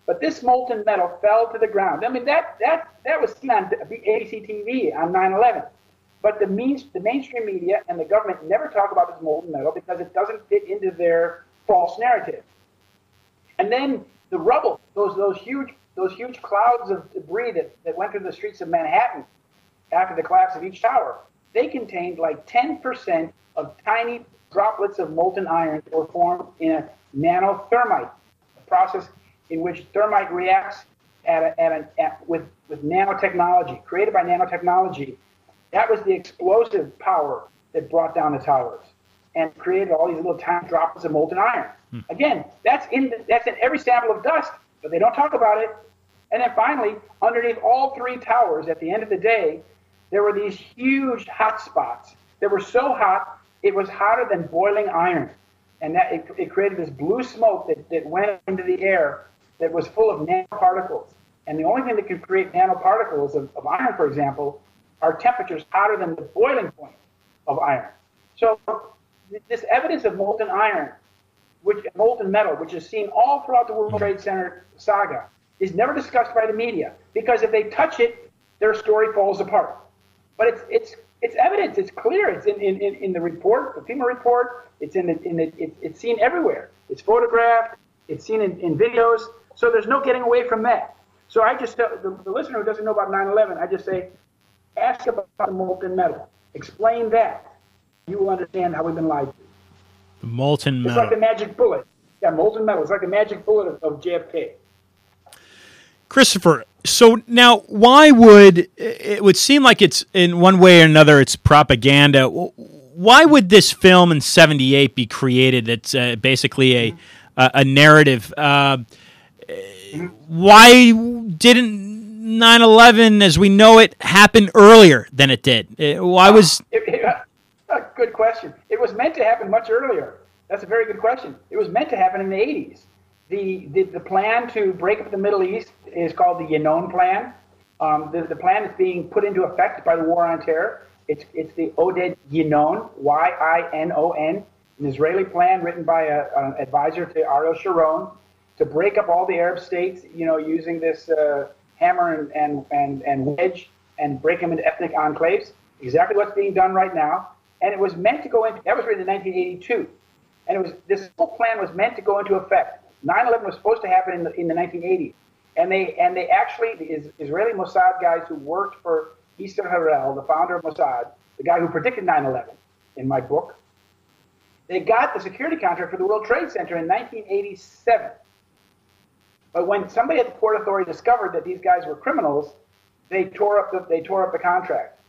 But this molten metal fell to the ground. I mean, that that that was seen on ABC TV on 9/11. But the, means, the mainstream media and the government never talk about this molten metal because it doesn't fit into their false narrative. And then the rubble, those, those, huge, those huge clouds of debris that, that went through the streets of Manhattan after the collapse of each tower, they contained like 10% of tiny droplets of molten iron that were formed in a nanothermite, a process in which thermite reacts at a, at a, at, with, with nanotechnology, created by nanotechnology that was the explosive power that brought down the towers and created all these little tiny droplets of molten iron. Hmm. Again, that's in the, that's in every sample of dust, but they don't talk about it. And then finally, underneath all three towers, at the end of the day, there were these huge hot spots that were so hot it was hotter than boiling iron, and that it, it created this blue smoke that, that went into the air that was full of nanoparticles. And the only thing that could create nanoparticles of, of iron, for example, are temperatures hotter than the boiling point of iron. So this evidence of molten iron, which molten metal, which is seen all throughout the World Trade Center saga, is never discussed by the media because if they touch it, their story falls apart. But it's it's it's evidence. It's clear. It's in, in, in the report, the FEMA report. It's in the, in the it, it's seen everywhere. It's photographed. It's seen in, in videos. So there's no getting away from that. So I just the, the listener who doesn't know about 9/11, I just say ask about the molten metal. Explain that. you will understand how we've been lied to. The molten metal. It's like the magic bullet. Yeah, molten metal. It's like the magic bullet of, of JFK. Christopher, so now why would it would seem like it's in one way or another it's propaganda. Why would this film in 78 be created? It's uh, basically a a, a narrative. Uh, why didn't 9/11 as we know it happen earlier than it did? Uh, Why was It, it, a good question. It was meant to happen much earlier. That's a very good question. It was meant to happen in the 80s. The, the, the plan to break up the Middle East is called the Yinon Plan. Um, the, the plan is being put into effect by the War on Terror. It's, it's the Oded Yinon, Y I N O N, an Israeli plan written by a, an advisor to Ariel Sharon to break up all the Arab states, you know, using this uh, hammer and, and, and, wedge and break them into ethnic enclaves. Exactly what's being done right now. And it was meant to go into, that was written in 1982. And it was, this whole plan was meant to go into effect. 9/11 was supposed to happen in the, in the 1980s, and they and they actually the Is- Israeli Mossad guys who worked for Isser Harel, the founder of Mossad, the guy who predicted 9/11 in my book, they got the security contract for the World Trade Center in 1987. But when somebody at the Port Authority discovered that these guys were criminals, they tore up the they tore up the contract.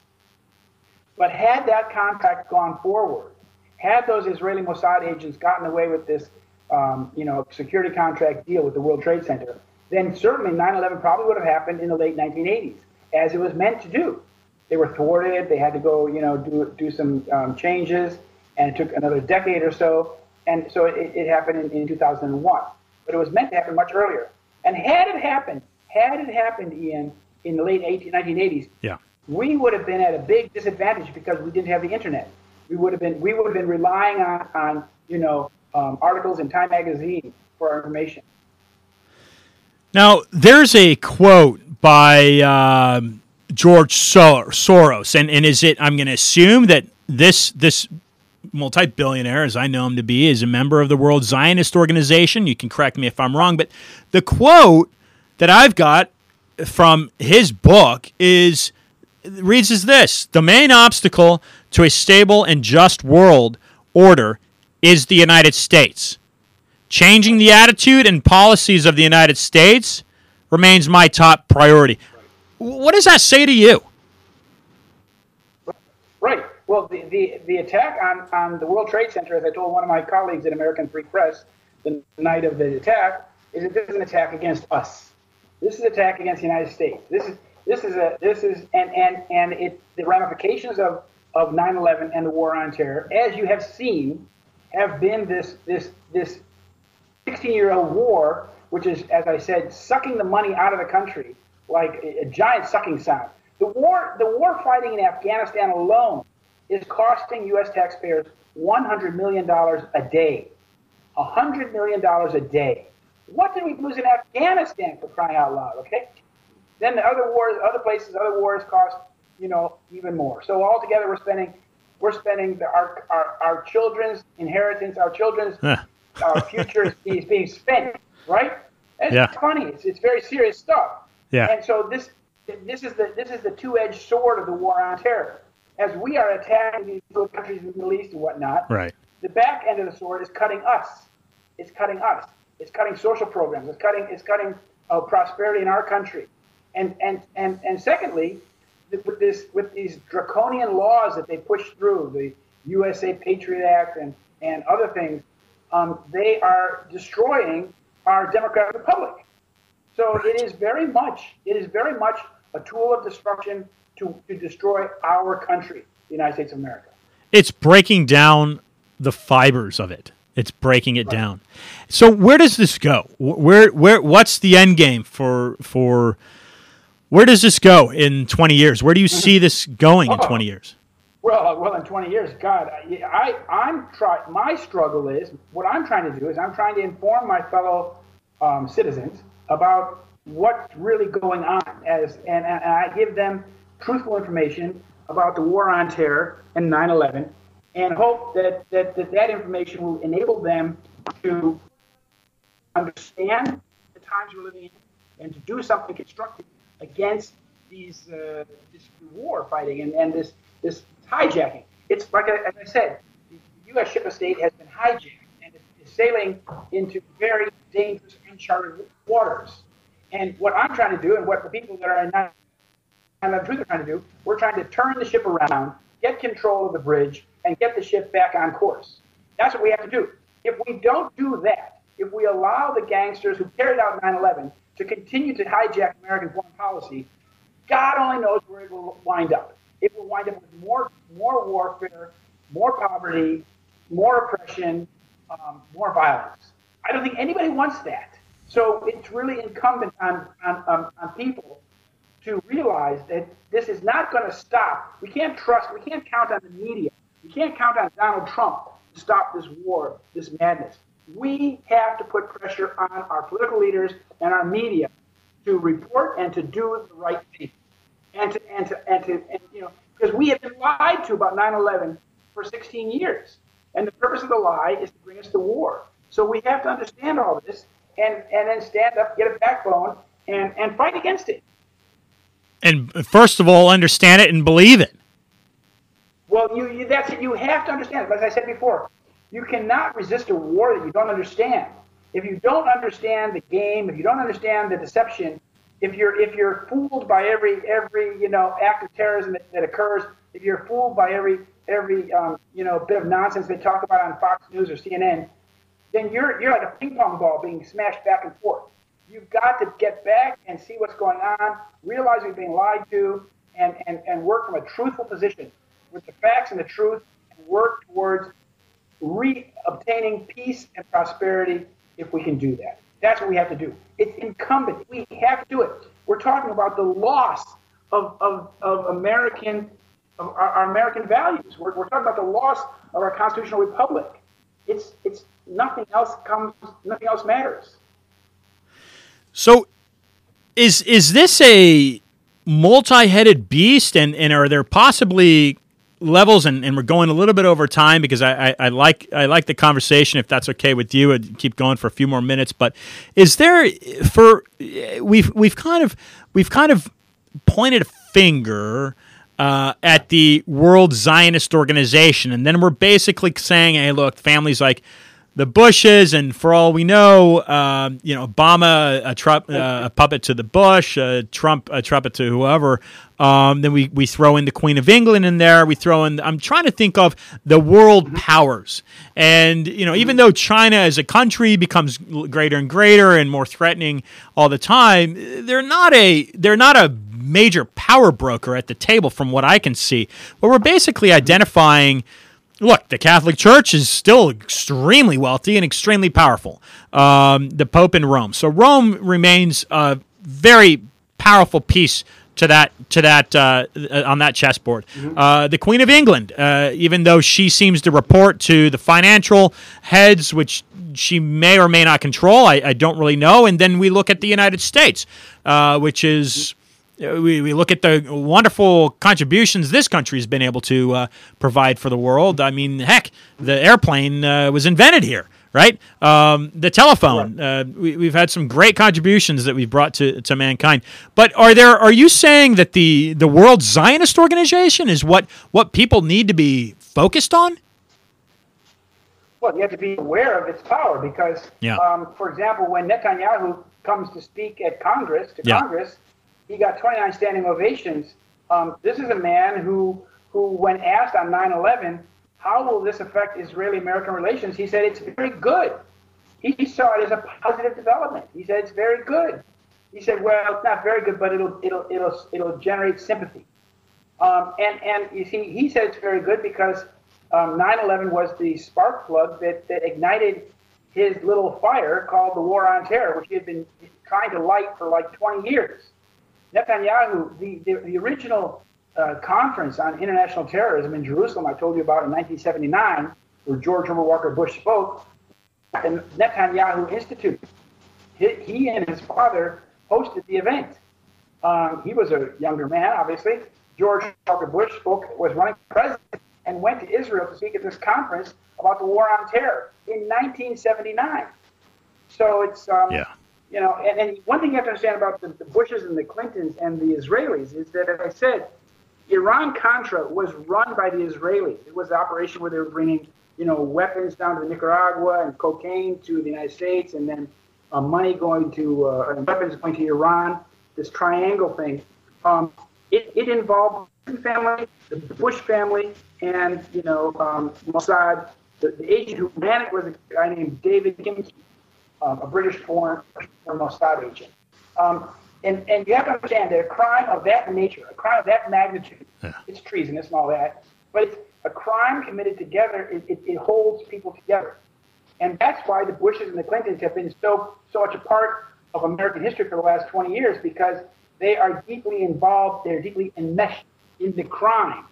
But had that contract gone forward, had those Israeli Mossad agents gotten away with this, um, you know, security contract deal with the World Trade Center, then certainly 9/11 probably would have happened in the late 1980s, as it was meant to do. They were thwarted. They had to go, you know, do do some um, changes, and it took another decade or so, and so it, it happened in, in 2001. But it was meant to happen much earlier. And had it happened, had it happened, Ian, in the late 18, 1980s, yeah. we would have been at a big disadvantage because we didn't have the internet. We would have been we would have been relying on, on you know um, articles in Time magazine for our information. Now, there's a quote by um, George Sor- Soros, and, and is it? I'm going to assume that this this multi-billionaire, as I know him to be, is a member of the World Zionist Organization. You can correct me if I'm wrong, but the quote that I've got from his book is reads as this: the main obstacle to a stable and just world order is the United States. Changing the attitude and policies of the United States remains my top priority. What does that say to you? Right. Well, the, the, the attack on, on the World Trade Center, as I told one of my colleagues at American Free Press the night of the attack, is this is an attack against us. This is an attack against the United States. This is this is a this is and and and it the ramifications of of 9/11 and the war on terror, as you have seen, have been this this this 16-year-old war, which is, as I said, sucking the money out of the country like a, a giant sucking sound. The war, the war fighting in Afghanistan alone is costing U.S. taxpayers 100 million dollars a day. 100 million dollars a day. What did we lose in Afghanistan for crying out loud? Okay. Then the other wars, other places, other wars cost, you know, even more. So altogether, we're spending, we're spending the, our, our our children's inheritance, our children's our future is being, spent, right? It's Yeah. funny. It's, it's very serious stuff. Yeah. And so this this is the this is the two-edged sword of the war on terror. As we are attacking these little countries in the Middle East and whatnot, Right. the back end of the sword is cutting us. It's cutting us. It's cutting social programs. It's cutting it's cutting uh, prosperity in our country. And and and and secondly, with this with these draconian laws that they push through, the USA Patriot Act and and other things, um, they are destroying our democratic republic. So it is very much it is very much a tool of destruction to, to destroy our country, the United States of America. It's breaking down the fibers of it. It's breaking it down. So where does this go? Where where what's the end game for for where does this go in 20 years? Where do you see this going in 20 years? Well, well, in 20 years, God, I, I I'm try. My struggle is what I'm trying to do is I'm trying to inform my fellow um, citizens about what's really going on, as and, and I give them truthful information about the war on terror and 9/11, and hope that that that, that information will enable them to understand the times we're living in and to do something constructive against these uh, this war fighting and, and this this hijacking. It's like, as I said, the U.S. ship of state has been hijacked and is sailing into very dangerous, uncharted waters. And what I'm trying to do, and what the people that are in 9 Truth are trying to do, we're trying to turn the ship around, get control of the bridge, and get the ship back on course. That's what we have to do. If we don't do that, if we allow the gangsters who carried out 9 11 to continue to hijack American foreign policy, God only knows where it will wind up. It will wind up with more, more warfare, more poverty, more oppression, um, more violence. I don't think anybody wants that. So it's really incumbent on, on, on, on people to realize that this is not going to stop. We can't trust, we can't count on the media. We can't count on Donald Trump to stop this war, this madness. We have to put pressure on our political leaders and our media to report and to do the right thing. And to, and to, and to, and, you know, because we have been lied to about 9 11 for 16 years. And the purpose of the lie is to bring us to war. So we have to understand all this and, and then stand up, get a backbone, and, and fight against it. And first of all, understand it and believe it. Well, you, you that's it. You have to understand it. As I said before, you cannot resist a war that you don't understand. If you don't understand the game, if you don't understand the deception, if you're if you're fooled by every every you know act of terrorism that, that occurs, if you're fooled by every every um, you know bit of nonsense they talk about on Fox News or CNN, then you're you're like a ping pong ball being smashed back and forth. You've got to get back and see what's going on, realize you're being lied to, and, and, and work from a truthful position with the facts and the truth, and work towards re obtaining peace and prosperity if we can do that. That's what we have to do. It's incumbent. We have to do it. We're talking about the loss of, of, of American of our, our American values. We're, we're talking about the loss of our constitutional republic. It's it's nothing else comes. Nothing else matters. So, is is this a multi-headed beast, and and are there possibly levels and, and we're going a little bit over time because I, I, I, like I like the conversation if that's okay with you I'd keep going for a few more minutes. But is there for we've we've kind of we've kind of pointed a finger uh, at the World Zionist Organization and then we're basically saying hey look families like the Bushes, and for all we know, uh, you know, Obama a, tru- uh, a puppet to the Bush, uh, Trump a trumpet to whoever. Um, then we, we throw in the Queen of England in there. We throw in. I'm trying to think of the world mm-hmm. powers, and you know, even though China as a country becomes greater and greater and more threatening all the time, they're not a they're not a major power broker at the table, from what I can see. But we're basically identifying look, the Catholic Church is still extremely wealthy and extremely powerful. Um, the Pope in Rome, so Rome remains a very powerful piece to that to that uh, on that chessboard. Mm-hmm. Uh, the Queen of England, uh, even though she seems to report to the financial heads, which she may or may not control, I, I don't really know. And then we look at the United States, uh, which is we, we look at the wonderful contributions this country has been able to uh, provide for the world. I mean, heck, the airplane uh, was invented here, right? Um, the telephone. Uh, we, have had some great contributions that we've brought to, to mankind. But are there? Are you saying that the the World Zionist Organization is what what people need to be focused on? Well, you have to be aware of its power because, yeah. um, for example, when Netanyahu comes to speak at Congress to yeah. Congress he got 29 standing ovations. Um, this is a man who, who, when asked on 9/11, how will this affect Israeli-American relations, he said it's very good. He saw it as a positive development. He said it's very good. He said, well, it's not very good, but it'll it'll it'll it'll generate sympathy. Um, and and you see, he said it's very good because um, 9/11 was the spark plug that, that ignited his little fire called the War on Terror, which he had been trying to light for like 20 years. Netanyahu, the, the, the original uh, conference on international terrorism in Jerusalem, I told you about in 1979, where George Herbert Walker Bush spoke, and Netanyahu Institute. He, he and his father hosted the event. Um, he was a younger man, obviously. George Walker Bush spoke, was running for president and went to Israel to speak at this conference about the war on terror in 1979. So it's um, yeah you know, and, and one thing you have to understand about the, the Bushes and the Clintons and the Israelis is that, as I said, Iran Contra was run by the Israelis. It was an operation where they were bringing, you know, weapons down to Nicaragua and cocaine to the United States, and then uh, money going to uh, weapons going to Iran. This triangle thing. Um, it, it involved the family, the Bush family, and you know um, Mossad. The, the, agent who ran it was a guy named David Kimche, um, a British-born Mossad agent. Um, and, and you have to understand that a crime of that nature, a crime of that magnitude, yeah. it's treasonous and all that, but it's a crime committed together, it, it, it, holds people together. And that's why the Bushes and the Clintons have been so, so much a part of American history for the last 20 years because they are deeply involved, they're deeply enmeshed in the crime.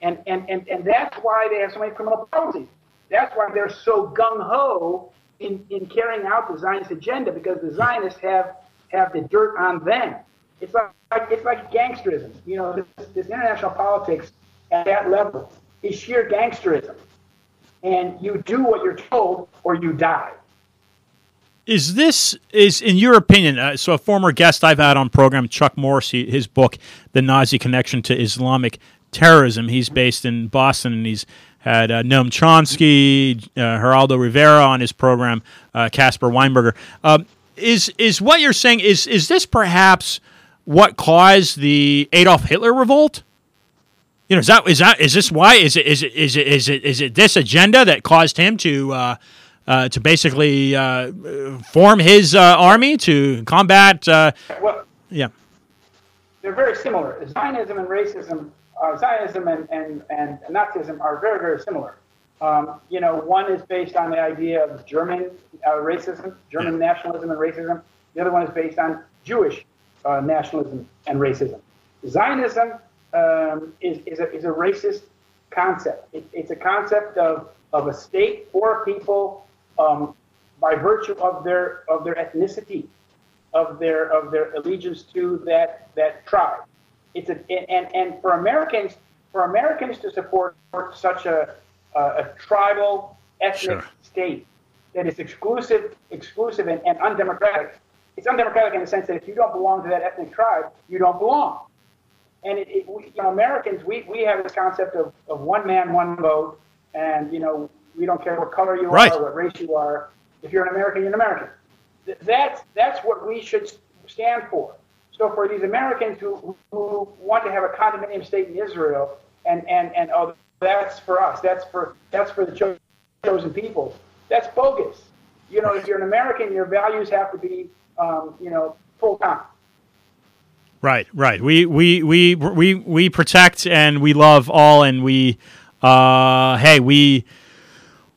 And, and, and, and that's why they have so many criminal policies. That's why they're so gung ho in, in carrying out the Zionist agenda because the Zionists have have the dirt on them. It's like it's like gangsterism. You know, this, this international politics at that level is sheer gangsterism, and you do what you're told or you die. Is this is in your opinion? Uh, so a former guest I've had on program, Chuck Morrissey, his book, "The Nazi Connection to Islamic Terrorism." He's based in Boston, and he's had uh, Noam Chomsky, uh, Geraldo Rivera on his program, uh, Caspar Weinberger. Um, is is what you're saying is is this perhaps what caused the Adolf Hitler revolt? You know, is that is that is this why is it is it is it is it is it this agenda that caused him to uh, uh, to basically uh, form his uh, army to combat? Uh, well, yeah, they're very similar. Zionism and racism, uh, Zionism and, and and Nazism are very very similar. Um, you know, one is based on the idea of German uh, racism, German nationalism and racism. The other one is based on Jewish uh, nationalism and racism. Zionism um, is, is, a, is a racist concept. It, it's a concept of, of a state for people um, by virtue of their of their ethnicity, of their of their allegiance to that that tribe. It's a and and for Americans for Americans to support such a a tribal ethnic sure. state that is exclusive, exclusive and, and undemocratic. It's undemocratic in the sense that if you don't belong to that ethnic tribe, you don't belong. And it, it, we, you know, Americans, we, we have this concept of, of one man, one vote, and you know, we don't care what color you right. are, what race you are. If you're an American, you're an American. That's that's what we should stand for. So for these Americans who, who want to have a condominium state in Israel, and and and oh, that's for us. That's for that's for the chosen people. That's bogus. You know, if you're an American, your values have to be, um, you know, full time. Right, right. We we we we we protect and we love all, and we, uh, hey, we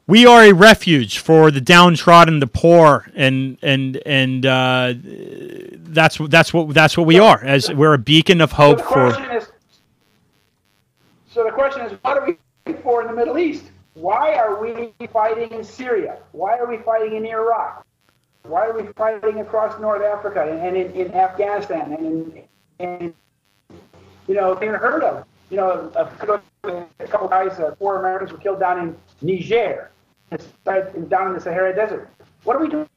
we are a refuge for the downtrodden, the poor, and and and uh, that's that's what that's what we are. As we're a beacon of hope so for. Is, so the question is, what are we fighting for in the Middle East? Why are we fighting in Syria? Why are we fighting in Iraq? Why are we fighting across North Africa and in, in Afghanistan and in, in you know, being heard of? You know, a, a couple guys, uh, four Americans were killed down in Niger, down in the Sahara Desert. What are we doing?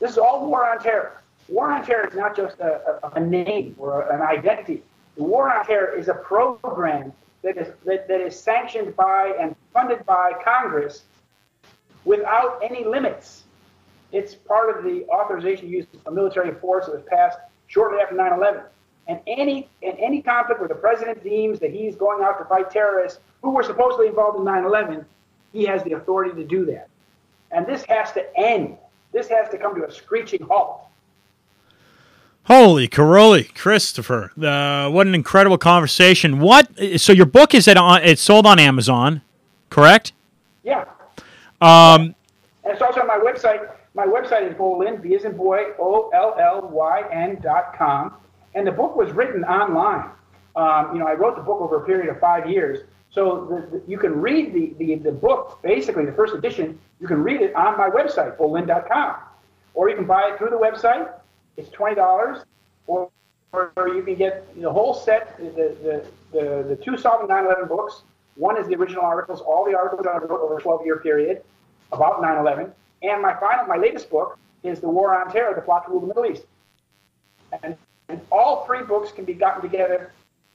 This is all war on terror. War on terror is not just a, a, a name or an identity. The war on terror is a program that is, that, that is sanctioned by and funded by Congress without any limits. It's part of the authorization use of military force that was passed shortly after 9 11. And any, in any conflict where the president deems that he's going out to fight terrorists who were supposedly involved in 9 11, he has the authority to do that. And this has to end. This has to come to a screeching halt. Holy Caroli, Christopher! Uh, what an incredible conversation. What? So your book is at on? It's sold on Amazon, correct? Yeah. Um, and it's also on my website. My website is Bollyn, B as in boy, O L L Y N dot com. And the book was written online. Um, you know, I wrote the book over a period of five years. So the, the, you can read the, the, the book, basically the first edition, you can read it on my website, bollyn.com. Or you can buy it through the website it's twenty dollars, or, or you can get the whole set, the the the, the two solving 9/11 books. One is the original articles, all the articles I wrote over a 12-year period about 9/11, and my final, my latest book is the War on Terror: The Plot to Rule the Middle East. And, and all three books can be gotten together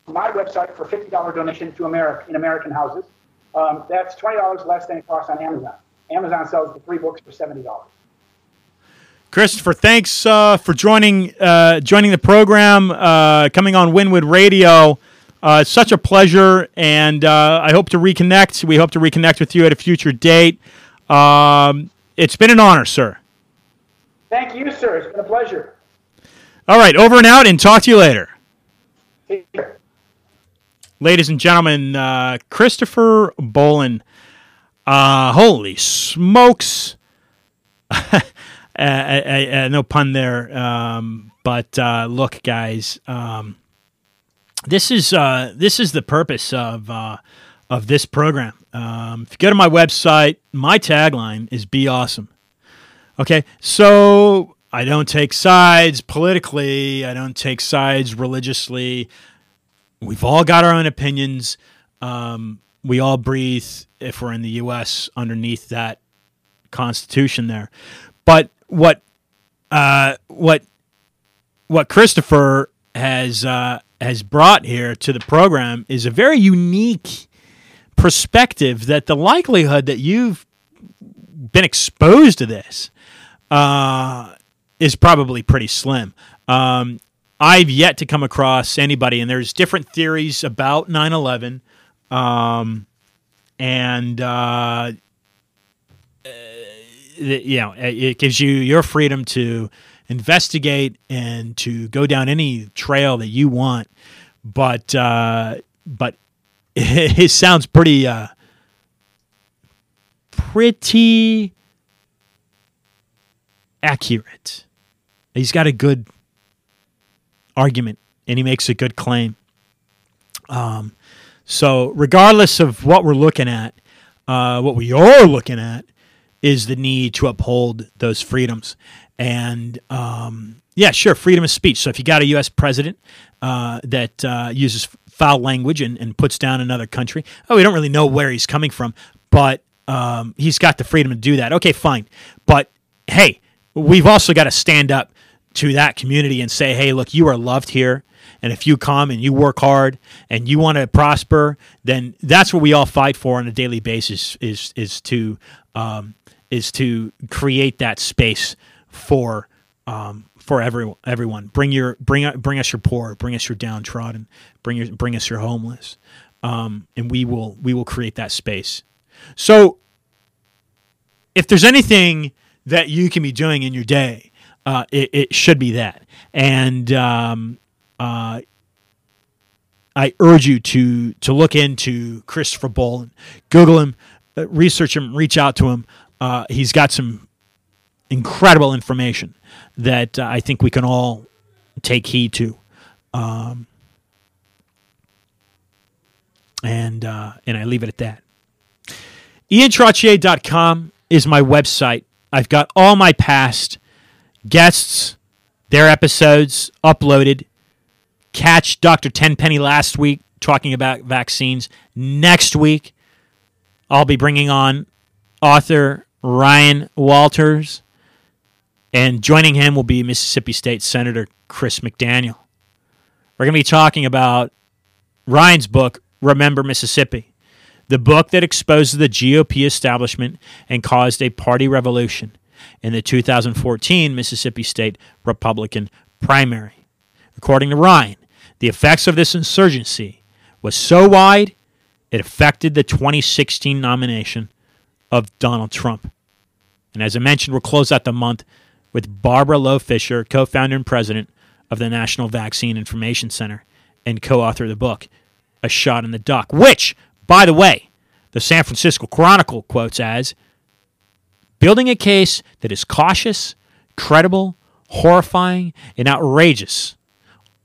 my website for $50 donation to America in American houses. Um, that's $20 less than it costs on Amazon. Amazon sells the three books for $70. Christopher, thanks uh, for joining uh, joining the program, uh, coming on Winwood Radio. Uh, it's such a pleasure, and uh, I hope to reconnect. We hope to reconnect with you at a future date. Um, it's been an honor, sir. Thank you, sir. It's been a pleasure. All right, over and out, and talk to you later. Take care. Ladies and gentlemen, uh, Christopher Bollyn. holy smokes. Uh, uh, uh, no pun there. Um, but uh, look, guys, um, this is uh, this is the purpose of uh, of this program. Um, if you go to my website, my tagline is "Be awesome." Okay, so I don't take sides politically. I don't take sides religiously. We've all got our own opinions. Um, we all breathe, if we're in the U.S., underneath that Constitution there. But what uh, what what Christopher has uh, has brought here to the program is a very unique perspective that the likelihood that you've been exposed to this uh, is probably pretty slim. Um, I've yet to come across anybody, and there's different theories about 9 11. Um, and uh, you know, it gives you your freedom to investigate and to go down any trail that you want. But uh, but it sounds pretty uh, pretty accurate. He's got a good argument and he makes a good claim. Um, so regardless of what we're looking at, uh, what we are looking at is the need to uphold those freedoms. And um, yeah, sure, freedom of speech. So if you got a U.S. president uh, that uh, uses foul language and, and, puts down another country, oh, we don't really know where he's coming from, but um, he's got the freedom to do that. Okay, fine. But hey, we've also got to stand up to that community and say, hey, look, you are loved here. And if you come and you work hard and you want to prosper, then that's what we all fight for on a daily basis is is to um, is to create that space for um, for everyone. Everyone, bring your bring bring us your poor, bring us your downtrodden, bring your bring us your homeless, um, and we will we will create that space. So, if there's anything that you can be doing in your day, uh, it, it, should be that. And um, uh, I urge you to to look into Christopher Bollyn, Google him, uh, research him, reach out to him. Uh, he's got some incredible information that uh, I think we can all take heed to. Um, and and I leave it at that. IanTrottier.com is my website. I've got all my past guests, their episodes uploaded. Catch Dr. Tenpenny last week talking about vaccines. Next week, I'll be bringing on author Ryan Walters, and joining him will be Mississippi State Senator Chris McDaniel. We're going to be talking about Ryan's book, Remember Mississippi, the book that exposes the GOP establishment and caused a party revolution in the 2014 Mississippi State Republican primary. According to Ryan, the effects of this insurgency was so wide it affected the 2016 nomination of Donald Trump. And as I mentioned, we'll close out the month with Barbara Loe Fisher, co founder and president of the National Vaccine Information Center and co author of the book, A Shot in the Dark, which, by the way, the San Francisco Chronicle quotes as building a case that is cautious, credible, horrifying, and outrageous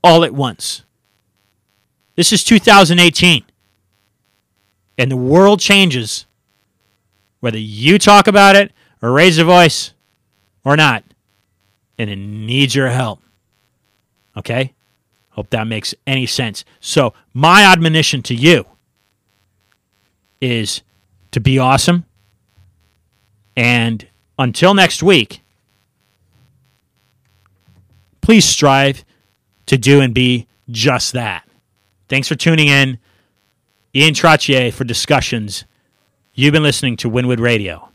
all at once. This is 2018, and the world changes whether you talk about it or raise your voice or not. And it needs your help. Okay? Hope that makes any sense. So, my admonition to you is to be awesome. And until next week, please strive to do and be just that Thanks for tuning in. Ian Trottier for discussions. You've been listening to Winwood Radio.